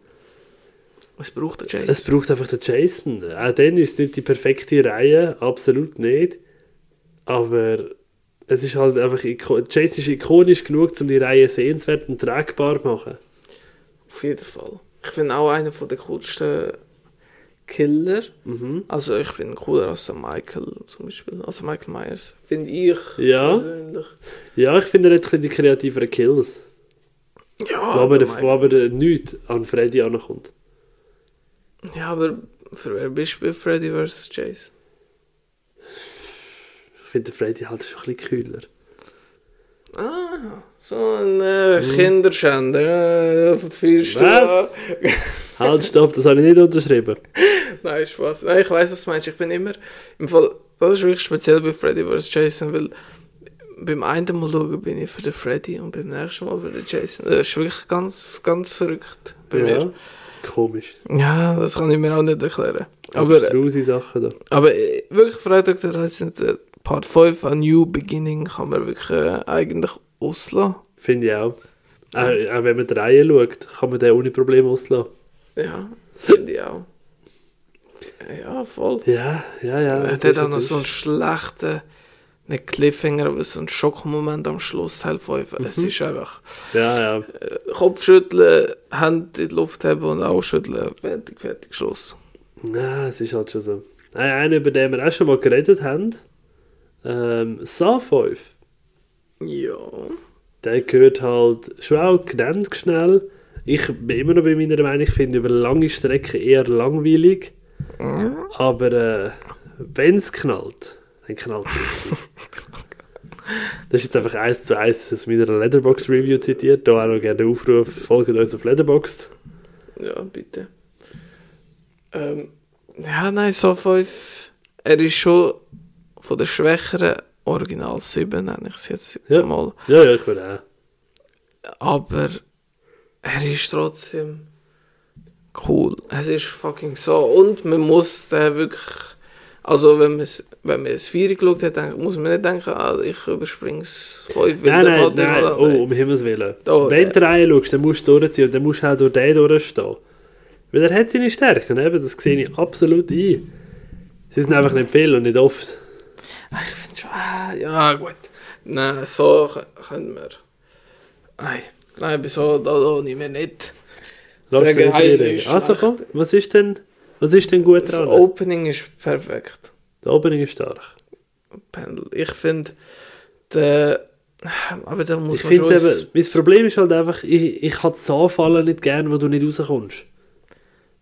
Es braucht den Jason. Es braucht einfach den Jason. Auch dann ist nicht die perfekte Reihe, absolut nicht. Aber es ist halt einfach, Jason ist ikonisch genug, um die Reihe sehenswert und tragbar zu machen. Auf jeden Fall. Ich finde auch einer von der coolsten Killer. Mhm. Also ich finde ihn cooler als Michael zum Beispiel. Also Michael Myers. Finde ich Ja. persönlich. Ja, ich finde er hat die kreativeren Kills. Ja, wo aber, der Michael- wo aber der nichts an Freddy ankommt. ja, aber für wer bist du bei Freddy vs. Jason? Ich finde Freddy halt schon ein bisschen kühler. Ah, so ein äh, Kinderschänder. Äh, auf die Füße. Was? Halt, stopp, das habe ich nicht unterschrieben. Nein, Spaß. Nein, ich weiß, was du meinst. Ich bin immer. Im Fall, das ist wirklich speziell bei Freddy vs. Jason, weil beim einen Mal schauen bin ich für den Freddy und beim nächsten Mal für den Jason. Das ist wirklich ganz, ganz verrückt bei mir. Ja, komisch. Ja, das kann ich mir auch nicht erklären. Aber, Sachen da. aber äh, wirklich Freitag der 13. Part 5, A New Beginning, kann man wirklich äh, eigentlich auslassen. Finde ich auch. auch. Auch wenn man die Reihe schaut, kann man den ohne Probleme auslassen. Ja, finde ich auch. Ja, voll. Ja, ja, ja. Er es hat auch es noch so einen schlechten, nicht Cliffhanger, aber so einen Schockmoment am Schluss, Teil 5. Es Mhm. ist einfach Ja, ja. äh, Kopfschütteln, Hände in die Luft haben und ausschütteln, fertig, fertig, Schluss. Nein, es ist halt schon so. Ein- Einer, über den wir auch schon mal geredet haben, ähm, Saw 5. Ja. Der gehört halt schon auch genannt schnell. Ich bin immer noch bei meiner Meinung, ich finde über lange Strecken eher langweilig. Aber äh, wenn es knallt, dann knallt es. Das ist jetzt einfach eins zu eins aus meiner Letterboxd Review zitiert. Da auch noch gerne Aufruf, folgt uns auf Letterboxd. Ja, bitte. Ähm, ja, nein, so 5. Er ist schon von der schwächeren Original 7, nenne ich es jetzt Ja. mal. Ja, ja, ich würde auch. Aber er ist trotzdem cool. Es ist fucking so. Und man muss den wirklich. Also, wenn man es wenn man es 4 geschaut hat, dann muss man nicht denken, ah, ich überspringe es 5 Nein, nein, nein, oh, um Himmels Willen. Oh, Wenn äh. du Reihe schaust, dann musst du durchziehen und dann musst du auch durch den durchstehen. Weil er hat seine Stärken, eben, das sehe ich absolut ein. Sie sind einfach nicht viel und nicht oft. Ich finde schon, ah, ja, gut. Nein, so können wir. Nein, nein, bei so, da, da nicht mehr nicht. Lass reden. ist Also komm, was ist denn, was ist denn gut Das dran? Opening ist perfekt. Der Opening ist stark. Pendel. Ich finde, der. Aber da muss Ich man schon. eben, mein Problem ist halt einfach, ich, ich habe das Anfallen nicht gern, wo du nicht rauskommst.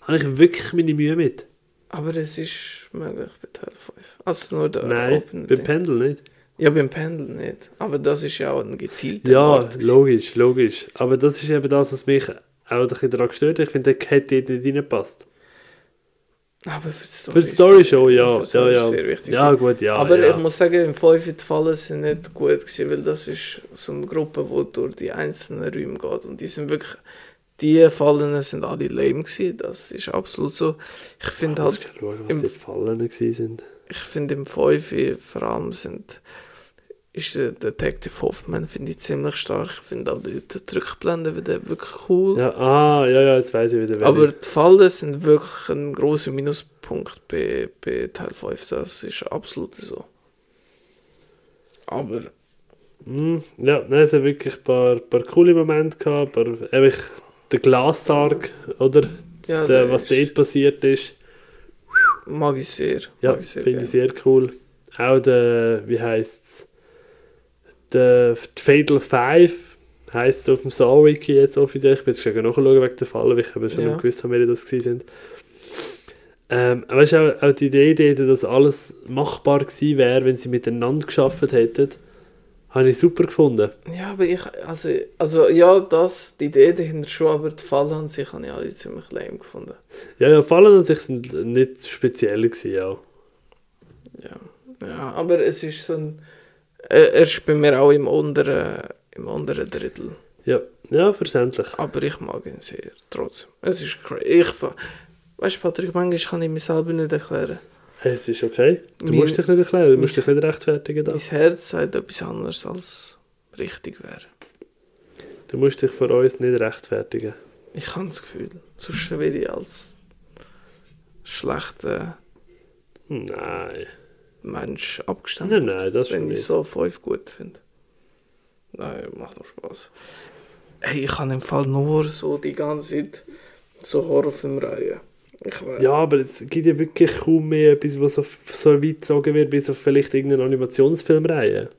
Habe ich wirklich meine Mühe mit? Aber es ist möglich bei Teil 5. Also nur der Nein, Opening. beim Pendel nicht. Ja, beim Pendel nicht. Aber das ist ja auch ein gezielter Ja, gewesen. logisch, logisch. Aber das ist eben das, was mich auch ein bisschen daran gestört hat. Ich finde, der hätte nicht reingepasst. Aber für die Story, Für die Story schon, ja. Story Ja, ist ja. sehr wichtig. Ja, gut, ja. aber ja. ich muss sagen, im 5 die Fallen sind nicht gut gewesen, weil das ist so eine Gruppe, die durch die einzelnen Räume geht. Und die sind wirklich. Die Fallen sind alle lame gewesen. Das ist absolut so. Ich finde halt. schauen, was im- die Fallen sind. ich finde im 5 vor allem sind ist der Detective Hoffman finde ich ziemlich stark. Ich finde auch die, die Rückblende wieder wirklich cool. Ja, ah, ja, ja, jetzt weiß ich wieder. Aber ich- die Fallen sind wirklich ein großer Minuspunkt bei, bei Teil 5. Das ist absolut so. Aber Hm, ja, nein, es hat wirklich ein paar, paar coole Momente gehabt. Eben, ich- der Glassarg, oder? ja, der, der was ist- dort passiert ist. mag ich sehr. Ja, finde ich sehr cool. Auch der, wie heisst es? Der Fatal Five heisst es auf dem Saw-Wiki jetzt offiziell. Ich bin jetzt gleich nachschauen wegen der Falle, weil ich eben schon Ja. gewusst habe, wer das sind. Ähm, aber weißt du, auch, auch die Idee, dass alles machbar gewesen wäre, wenn sie miteinander geschafft hätten, habe ich super gefunden. Ja, aber ich, also, also ja, das, die Idee dahinter schon, aber die Fallen an sich habe ich alle ziemlich lame gefunden. Ja, ja, Fallen an sich sind nicht speziell gewesen, ja. Ja, ja aber es ist so ein. Er, er ist bei mir auch im unteren, im unteren Drittel. Ja, ja verständlich. Aber ich mag ihn sehr, trotzdem. Es ist crazy. Ich, weißt du, Patrick, manchmal kann ich mir selber nicht erklären. Hey, es ist okay. Du Mein- musst dich nicht erklären, du musst dich nicht rechtfertigen. Da. Mein Herz sagt etwas anderes, als richtig wäre. Du musst dich vor uns nicht rechtfertigen. Ich habe das Gefühl, sonst werde ich als schlechter Nein. Mensch abgestempelt. Nein, nein, das wenn ich nicht. so fünf gut finde. Nein, macht noch Spaß. Hey, ich kann im Fall nur so die ganze Zeit so Horrorfilmreihen. Ich weiß. Ja, aber es gibt ja wirklich kaum mehr etwas, was so, so weit gezogen wird, bis auf vielleicht irgendeine Animationsfilmreihe.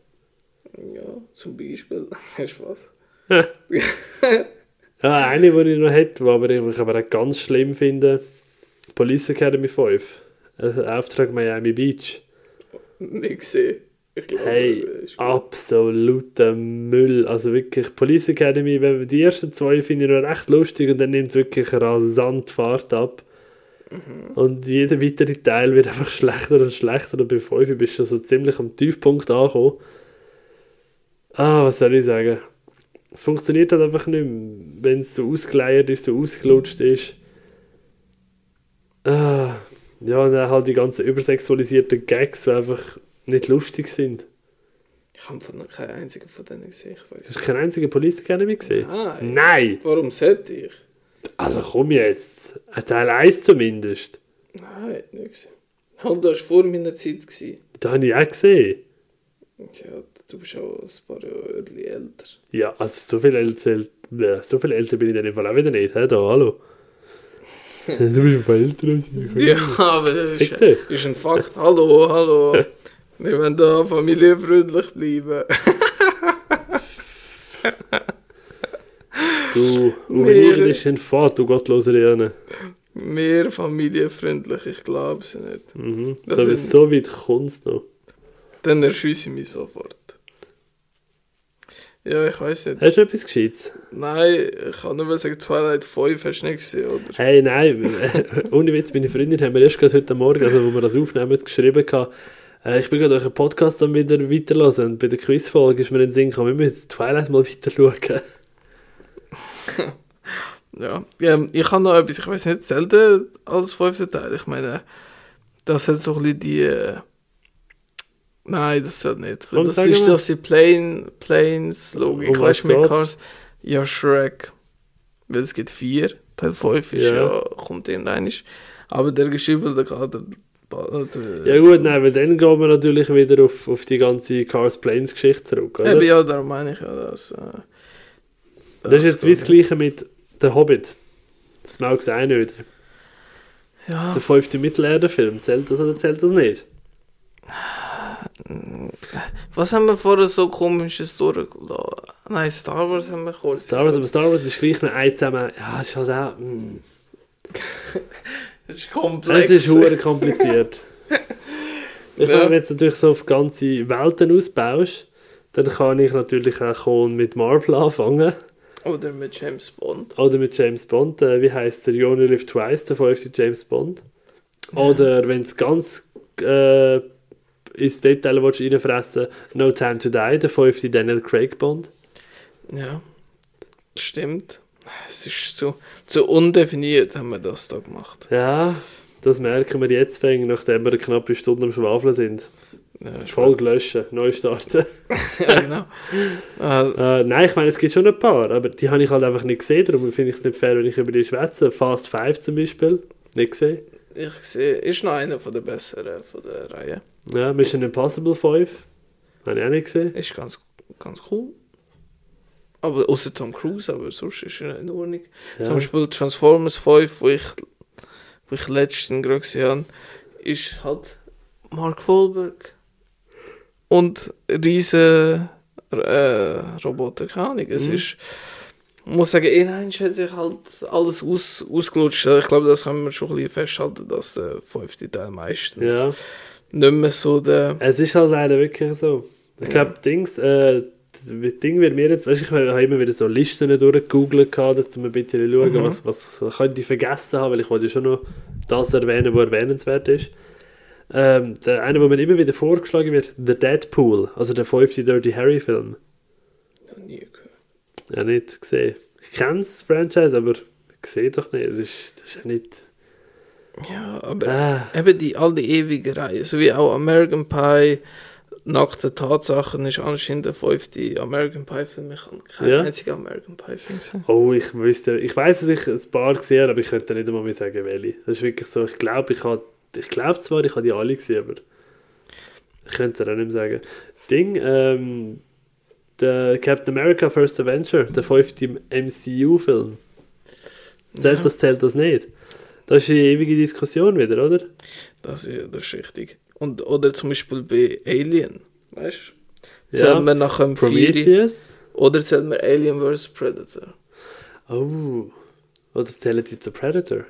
Ja, zum Beispiel. Hast du was? Ja, eine, die ich noch hätte, die aber ich aber auch ganz schlimm finde, Police Academy 5. Also Auftrag Miami Beach. Nicht gesehen. Glaube, Hey, gut. absoluter Müll. Also wirklich, Police Academy, wenn die ersten zwei finde ich noch recht lustig und dann nimmt es wirklich rasant Fahrt ab. Und jeder weitere Teil wird einfach schlechter und schlechter und bei 5 bist du so ziemlich am Tiefpunkt angekommen. Ah, was soll ich sagen? Es funktioniert halt einfach nicht wenn es so ausgeleiert ist, so ausgelutscht ist. Ah, ja, und dann halt die ganzen übersexualisierten Gags, die einfach nicht lustig sind. Ich habe von keinen einzigen von denen gesehen. Ich Hast du weiß. keine einzige Police Academy gesehen? Nein. Nein! Warum sollte ich? Also komm jetzt. Ein Teil 1 zumindest. Nein, nicht gesehen. Halt, das war vor meiner Zeit. Gewesen. Da habe ich auch gesehen. Ja, du bist auch ein paar Jahre älter. Ja, also so viel älter, so viel älter bin ich dann im Fall auch wieder nicht. Hä? Da, hallo. du bist ein paar älter als ich. Ja, aber das ist, ist ein Fakt. Hallo, hallo. Wir wollen da familienfreundlich bleiben. Du, ist ein Fahrt, du gottloser Irene. Mehr familienfreundlich, ich glaube es nicht. Mhm. Das So, ist- so weit kommt es noch. Dann erschieße ich mich sofort. Ja, ich weiß nicht. Hast du etwas Gescheites? Nein, ich kann nur sagen, Twilight 5 hast du nicht gesehen, oder? Hey, nein, ohne Witz, meine Freundin haben mir erst gerade heute Morgen, also wo wir das aufnehmen, geschrieben gehabt, äh, ich bin gerade euren Podcast dann wieder weiterlassen bei der Quizfolge ist mir in den Sinn gekommen, wir müssen Twilight mal weiter schauen. Ja. ja ich habe noch etwas, ich weiß nicht, selten als fünfter Teil. Ich meine, das hat so ein bisschen die. Äh, nein, das soll nicht. Komm, das ist doch die Plane, Planes Logik. Um Ich weiß was mit? Cars. Ja, Shrek. Weil es gibt vier. Teil 5 ist Ja. ja, kommt irgendwann. Aber der geschiffelte Kader. Ja gut, nein, weil dann gehen wir natürlich wieder auf, auf die ganze Cars Planes Geschichte zurück, oder? Eben, ja, darum meine ich ja, dass. Äh, das ist jetzt wie das gleiche mit der Hobbit. Das mag es auch nicht. Ja, Der fünfte Mittelerde-Film, zählt das oder zählt das nicht? was haben wir vorher so komisches durchgelassen? Nein, Star Wars haben wir kurz. Star Wars, aber Star Wars ist gleich noch ein zusammen. Ja, ist halt auch. mm. Das ist komplex. Es ist hure kompliziert. Ich Ja. Wenn du jetzt natürlich so auf ganze Welten ausbaust, dann kann ich natürlich auch mit Marvel anfangen. Oder mit James Bond. Oder mit James Bond. Äh, wie heißt der? You Only Live Twice, der fünfte James Bond. Oder wenn es ganz äh, ins Detail willst, reinfressen No Time to Die, der fünfte Daniel Craig Bond. Ja, stimmt. Es ist zu, zu undefiniert, haben wir das da gemacht. Ja, das merken wir jetzt, nachdem wir eine knappe Stunde am Schwafeln sind. Ja, Folge löschen, neu starten. ja genau. Äh, Äh, nein, ich meine, es gibt schon ein paar, aber die habe ich halt einfach nicht gesehen, darum finde ich es nicht fair, wenn ich über die schwätze. Fast Five zum Beispiel, nicht gesehen. ich sehe, ist noch einer von der besseren von der Reihe. Ja, Mission Impossible 5, habe ich auch nicht gesehen. Ist ganz, ganz cool. Aber außer Tom Cruise, aber sonst ist er in Ordnung. Ja. Zum Beispiel Transformers 5, wo ich, wo ich letztens gerade gesehen habe, ist halt Mark Wahlberg. Und riesen äh, Roboter, keine Ahnung. Es Mhm. ist, ich muss sagen, inhaltlich hat sich halt alles aus, ausgelutscht. Ich glaube, das können wir schon ein bisschen festhalten, dass der fünfte Teil meistens ja, nicht mehr so der... es ist halt leider wirklich so. Ich glaube, Dings, äh, das Ding wird mir jetzt, weißt ich habe immer wieder so Listen durchgegoogelt, gehabt, um ein bisschen zu schauen, Mhm. was, was könnte ich vergessen haben, weil ich wollte ja schon noch das erwähnen, was erwähnenswert ist. Ähm, der eine, wo mir immer wieder vorgeschlagen wird, The Deadpool, also der fünfte Dirty Harry Film. Noch nie gehört. Ja, nicht gesehen. Ich kenne das Franchise, aber ich sehe doch nicht. Das ist, das ist ja nicht. Ja, aber Ah, eben die, all die ewigen Reihen, so wie auch American Pie, nackte Tatsachen ist anscheinend der fünfte American Pie Film. Ich habe keinen Ja. einzigen American Pie Film gesehen. oh, ich wüsste. Ich weiß, dass ich ein paar gesehen habe, aber ich könnte nicht einmal mehr sagen, welche. Das ist wirklich so. Ich glaube, ich habe. Ich glaube zwar, ich habe die alle gesehen, aber. Ich könnte es dir auch nicht mehr sagen. Ding, ähm. Der Captain America First Adventure, der fünfte MCU-Film. Zählt Ja. das, zählt das nicht? Das ist eine ewige Diskussion wieder, oder? Das, ist- das ist richtig. Und, oder zum Beispiel bei Alien, weißt du? Ja. Zählen wir nach Vieri, Prometheus? oder zählen wir Alien vs. Predator? Oh. Oder zählen die zu Predator?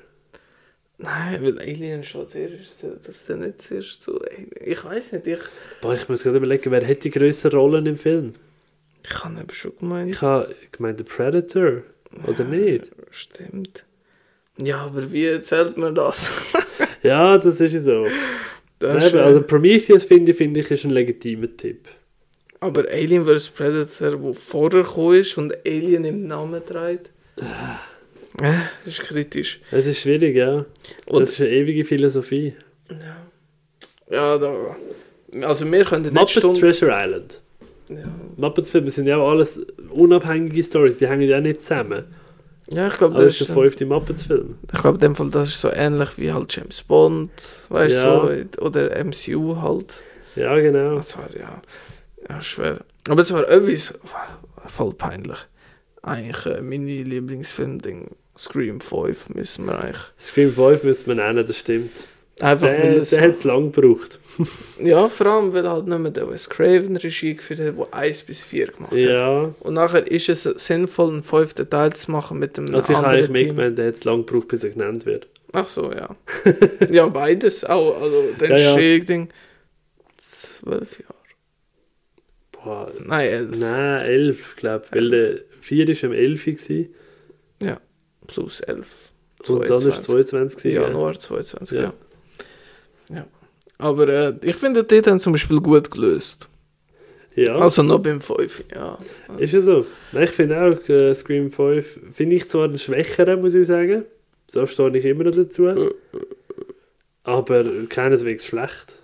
Nein, weil Alien schon zuerst, zählt das dann nicht zuerst zu Alien. Ich weiß nicht, ich, Boah, ich muss gerade überlegen, wer hat die grössere Rollen im Film? ich habe eben schon gemeint. Ich habe gemeint, der Predator. Oder nicht? Stimmt. Ja, aber wie zählt man das? Ja, das ist ja so. das Eben, also Prometheus finde ich, finde ich ist ein legitimer Tipp. Aber Alien vs. Predator, wo vorher gekommen ist und Alien im Namen trägt, das ist kritisch. Es ist schwierig, ja. Und, Das ist eine ewige Philosophie. ja, da, also wir können nicht Muppets Stunden... Treasure Island. Ja. Muppets Filme sind ja auch alles unabhängige Stories, die hängen ja nicht zusammen. ja, ich glaube, das das ist der fünfte Muppets Film. Ich glaube, in dem Fall, das ist so ähnlich wie halt James Bond, weißt du, Ja. so, oder MCU halt. Ja, genau. Das war ja, ja schwer. Aber es war etwas voll peinlich. Eigentlich äh, meine Lieblingsfilm-Ding, Scream 5, müssen wir eigentlich. Scream 5 müsste man nennen, das stimmt. Einfach weil Der, es. der hat es lang gebraucht. Ja, vor allem, weil halt nicht mehr der Wes Craven Regie geführt hat, der 1 bis 4 gemacht hat. Ja. Und nachher ist es sinnvoll, einen fünften Teil zu machen mit dem Also ich habe anderen eigentlich mitgemeint, der hat es lang gebraucht, bis er genannt wird. Ach so, ja. ja, beides. Auch, also, der Ja, ja. Entstehung, zwölf Jahre. Boah, Nein, elf. nein, elf, glaube ich. Weil der 4 war am 11 gewesen, Plus elf. und dann war es 22 gewesen, ja. Januar 22, Ja. ja. ja. Aber äh, ich finde, die haben zum Beispiel gut gelöst. Ja, Also noch beim 5, ja. ist ja so. Nein, ich finde auch, äh, Scream 5 finde ich zwar einen schwächeren, muss ich sagen. So stehe ich immer noch dazu. Aber keineswegs schlecht.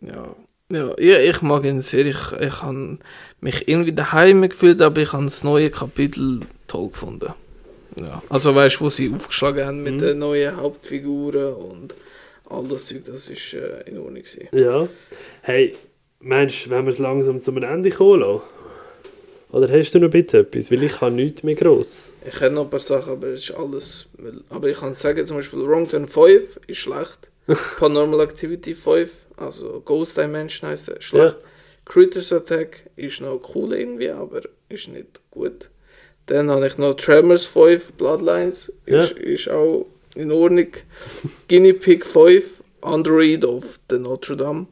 Ja. Ja, ja, ich mag ihn sehr. Ich, ich habe mich irgendwie daheim gefühlt, aber ich habe das neue Kapitel toll gefunden. Ja. Also weißt du, wo sie aufgeschlagen haben mit Mhm. den neuen Hauptfiguren und all das Zeug, das ist äh, in Ordnung gewesen. Ja. Hey, meinst du, wenn wir es langsam zum Ende kommen lassen? Oder hast du noch bitte etwas? Weil ich habe nichts mehr gross. Ich hätte noch ein paar Sachen, aber es ist alles. Aber ich kann sagen, zum Beispiel Wrong Turn 5 ist schlecht. Paranormal Activity 5, also Ghost Dimension heisst er, schlecht. Critters Attack ist noch cool irgendwie, aber ist nicht gut. Dann habe ich noch Tremors 5, Bloodlines, ist, ist auch in Ordnung. Guinea Pig 5, Android of the Notre Dame.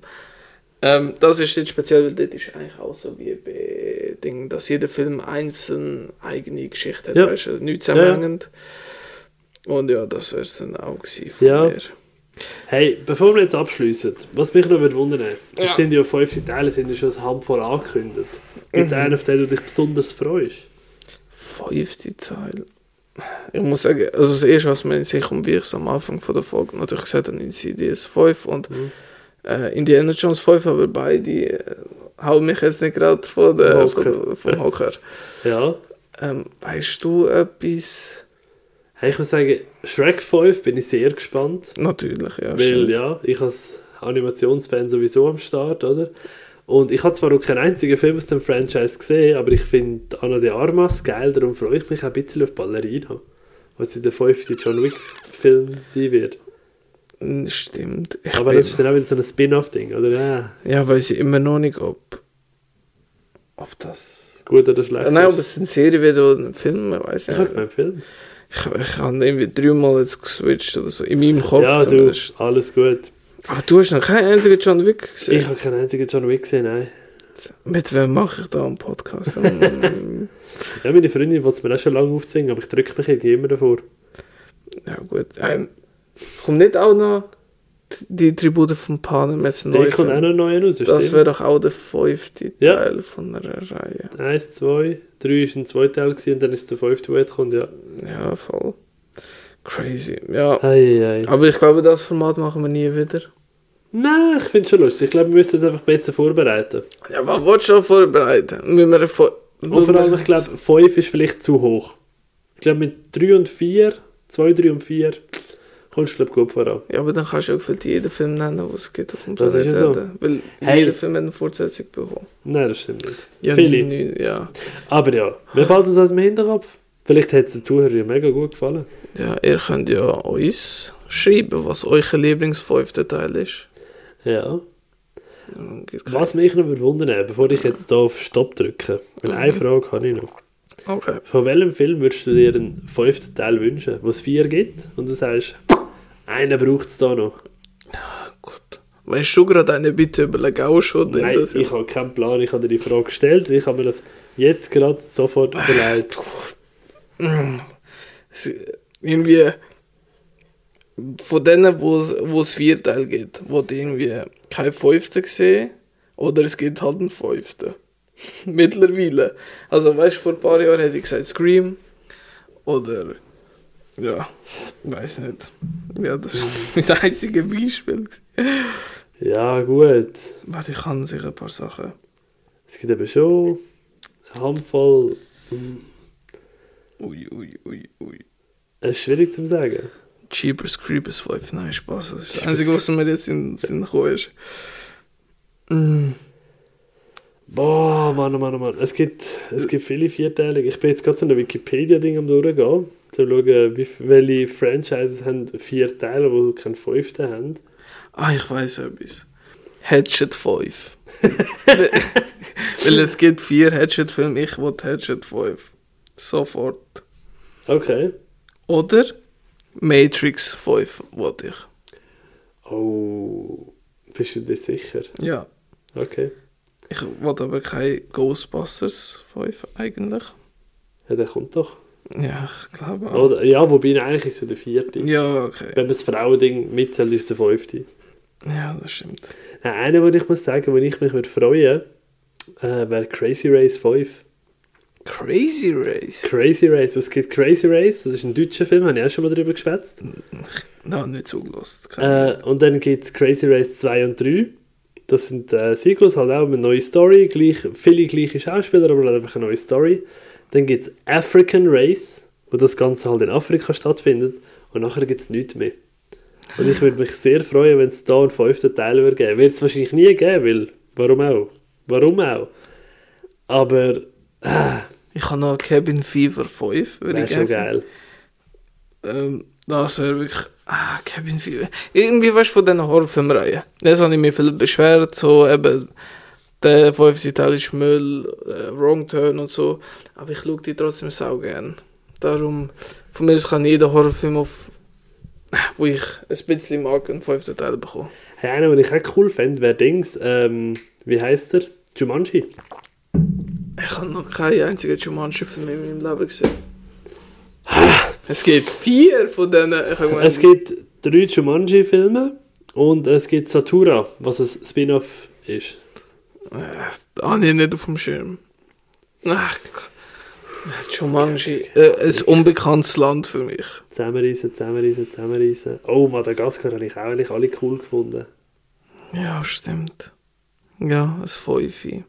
Ähm, das ist jetzt speziell, weil dort ist eigentlich auch so wie bei Ding, dass jeder Film einzeln eigene Geschichte hat, Ja. weißt du, nicht zusammenhängend. Und ja, das wäre es dann auch gewesen von Ja. mir. Hey, bevor wir jetzt abschließen, was mich noch würde wundern, es Ja. sind ja fünf Teile, sind ja schon ein Handvoll angekündigt. Gibt es Mhm. einen, auf den du dich besonders freust? Fünfte Teil. Ich muss sagen, also das erste, was mir in sich kommt, wie ich es am Anfang von der Folge natürlich gesagt habe, Insidious 5 und Mhm. äh, Indiana Jones 5, aber beide äh, hauen mich jetzt nicht gerade von der, von Hocker. der, vom Hocker. Ja. Ähm, weißt du etwas? Hey, ich muss sagen, Shrek 5 bin ich sehr gespannt. Natürlich, ja. weil, stimmt. ja, ich als Animationsfan sowieso am Start, oder? Und ich habe zwar auch keinen einzigen Film aus dem Franchise gesehen, aber ich finde Anna de Armas geil, darum freue ich mich ein bisschen auf Ballerina. Was in der fünften John Wick-Film sein wird. Mm, Stimmt. Ich aber das ist dann auch wieder so ein Spin-off-Ding, oder? Ja, ja, weiß ich immer noch nicht, ob, ob das. gut oder schlecht. Äh, nein, ob ist. es eine Serie wird oder ein Film, ich weiß Ich nicht. habe keinen Film. Ich, ich habe irgendwie dreimal jetzt geswitcht oder so, in meinem Kopf ja, du, alles gut. Aber du hast noch keinen einzigen John Wick gesehen. Ich habe keinen einzigen John Wick gesehen, nein. Mit wem mache ich da einen Podcast? Mm, Ja, meine Freundin wollte es mir auch schon lange aufzwingen, aber ich drücke mich irgendwie immer davor. ja gut. Ähm, kommt nicht auch noch die Tribute von Panem jetzt Der neu? kommt auch noch neu raus, Das stimmt? wäre doch auch der fünfte Ja. Teil von einer Reihe. Eins, zwei, drei ist ein zweiter Teil gewesen, und dann ist der fünfte, der jetzt kommt, ja. Ja, voll. Crazy. Ja. Ei, ei. Aber ich glaube, das Format machen wir nie wieder. Nein, ich finde es schon lustig. Ich glaube, wir müssen es einfach besser vorbereiten. Ja, was willst du schon vorbereiten? Müssen wir vor Und vor allem, ich glaube, 5 ist vielleicht zu hoch. Ich glaube, mit 3 und 4, 2, 3 und 4, kommst du, glaube gut voran. Ja, aber dann kannst du auch gefühlt jeden Film nennen, den es gibt auf dem Das ist Planeten. ja so. Weil Hey. jeder Film hat eine Fortsetzung bekommen. Nein, das stimmt nicht. Ja, Viele. neun- ja. Aber ja, wir behalten es aus dem Hinterkopf. Vielleicht hat es den Zuhörern ja mega gut gefallen. ja, ihr könnt ja uns schreiben, was euer Lieblingsfünfte Teil ist. Ja. Ja, Was mich noch wundern, bevor ich jetzt hier auf Stopp drücke, weil eine Frage habe ich noch. Okay. Von welchem Film würdest du dir einen fünften Teil wünschen, wo es vier gibt und du sagst, einen braucht es da noch? Gut. Weißt du gerade eine Bitte überlegen auch schon? Nein, das- ich habe keinen Plan, ich habe dir die Frage gestellt, ich habe mir das jetzt gerade sofort überlegt. Mm. Irgendwie von denen, wo es, wo es vier Teile gibt, wo die irgendwie kein Fünfte gesehen oder es gibt halt einen Fünften. Mittlerweile. Also weißt du, vor ein paar Jahren hätte ich gesagt Scream oder ja, weiß nicht. Ja, das ist mein einziges Beispiel. Ja, gut. Warte, ich kann sicher ein paar Sachen. Es gibt eben schon eine Handvoll. Ui, ui, ui, ui. Es ist schwierig zu sagen. Jeepers Creepers 5, nein, Spaß. Das ist das Einzige, was mir jetzt in den Sinn gekommen ist. Mm. Boah, Mann, oh Mann, oh Mann. Es gibt, es gibt viele Vierteilige. Ich bin jetzt gerade so ein Wikipedia-Ding am durchgehen, zu schauen, wie, welche Franchises haben vier Teile, wo keinen fünften haben. Ah, ich weiß etwas. Hatchet 5. weil, weil es gibt vier Hatchet-Filme, ich will Hatchet 5. Sofort. Okay. Oder Matrix 5 wollte ich. Oh, bist du dir sicher? Ja. Okay. Ich wollte aber kein Ghostbusters 5 eigentlich. Ja, der kommt doch. Ja, ich glaube auch. Oder, ja, wobei eigentlich ist es der vierte. Ja, okay. Wenn man das Frauending mitzählt, ist der fünfte. Ja, das stimmt. Nein, einer, den ich muss sagen, wo ich mich würde freuen äh, wäre Crazy Race 5. Crazy Race. Crazy Race, es gibt Crazy Race, das ist ein deutscher Film, habe ich auch schon mal darüber geschwätzt. Nein, nicht zugelassen. Äh, und dann gibt es Crazy Race 2 und 3. Das sind äh, Sequels, halt auch eine neue Story, gleich, viele gleiche Schauspieler, aber halt einfach eine neue Story. Dann gibt es African Race, wo das Ganze halt in Afrika stattfindet. Und nachher gibt es nichts mehr. Und ich würde mich sehr freuen, wenn es da einen fünften Teil würde geben. Wird es wahrscheinlich nie geben, weil warum auch? Warum auch? Aber Ah, Ich habe noch Cabin Fever 5, würde ich schon gerne geil. Ähm, das wäre wirklich. Ah, Cabin Fever. Irgendwie weißt du von diesen Horrorfilmreihen. Das habe ich mir viel beschwert, so eben. Der fünfte Teil ist Müll, äh, Wrong Turn und so. Aber ich schaue die trotzdem sau gern. Darum, von mir aus kann jeder Horrorfilm auf. wo ich ein bisschen mag, einen fünften Teil bekommen. Hey, einer, den ich auch cool fände, wäre Dings, ähm, wie heißt der? Jumanji. Ich habe noch keinen einzigen Jumanji-Film in meinem Leben gesehen. Es gibt vier von denen. Ich habe Es gibt drei Jumanji-Filme und es gibt Satura, was ein Spin-off ist. Äh, ah, nee, nicht auf dem Schirm. Ach, Jumanji. Äh, ein unbekanntes Land für mich. Zusammenreißen, zusammenreißen, zusammenreißen. Oh, Madagaskar habe ich auch eigentlich alle cool gefunden. Ja, stimmt. Ja, ein Fünfi.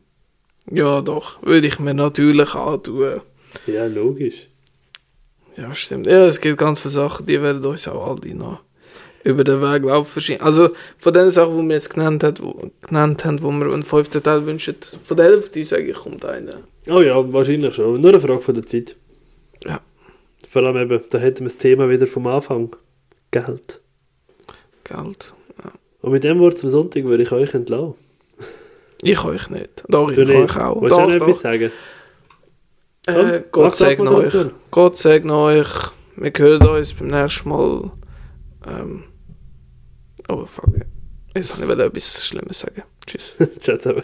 Ja, doch. Würde ich mir natürlich antun. Ja, logisch. Ja, stimmt. Ja, es gibt ganz viele Sachen, die werden uns auch alle noch über den Weg laufen. Also von den Sachen, die wir jetzt genannt, hat, wo, genannt haben, wo wir einen fünften Teil wünschen, von der Hälfte, sage ich, kommt einer. Oh ja, wahrscheinlich schon. Nur eine Frage von der Zeit. Ja. Vor allem eben, da hätten wir das Thema wieder vom Anfang. Geld. Geld. Und mit dem Wort zum Sonntag würde ich euch entlassen. Ich euch nicht. Doch, ich Du nicht. euch auch. Willst du auch Doch, etwas doch. sagen? Äh, Gott segne euch. Gott segne euch. Wir hören uns beim nächsten Mal. Ähm, oh, fuck. Jetzt wollte ich etwas Schlimmes sagen. Tschüss. Ciao zusammen.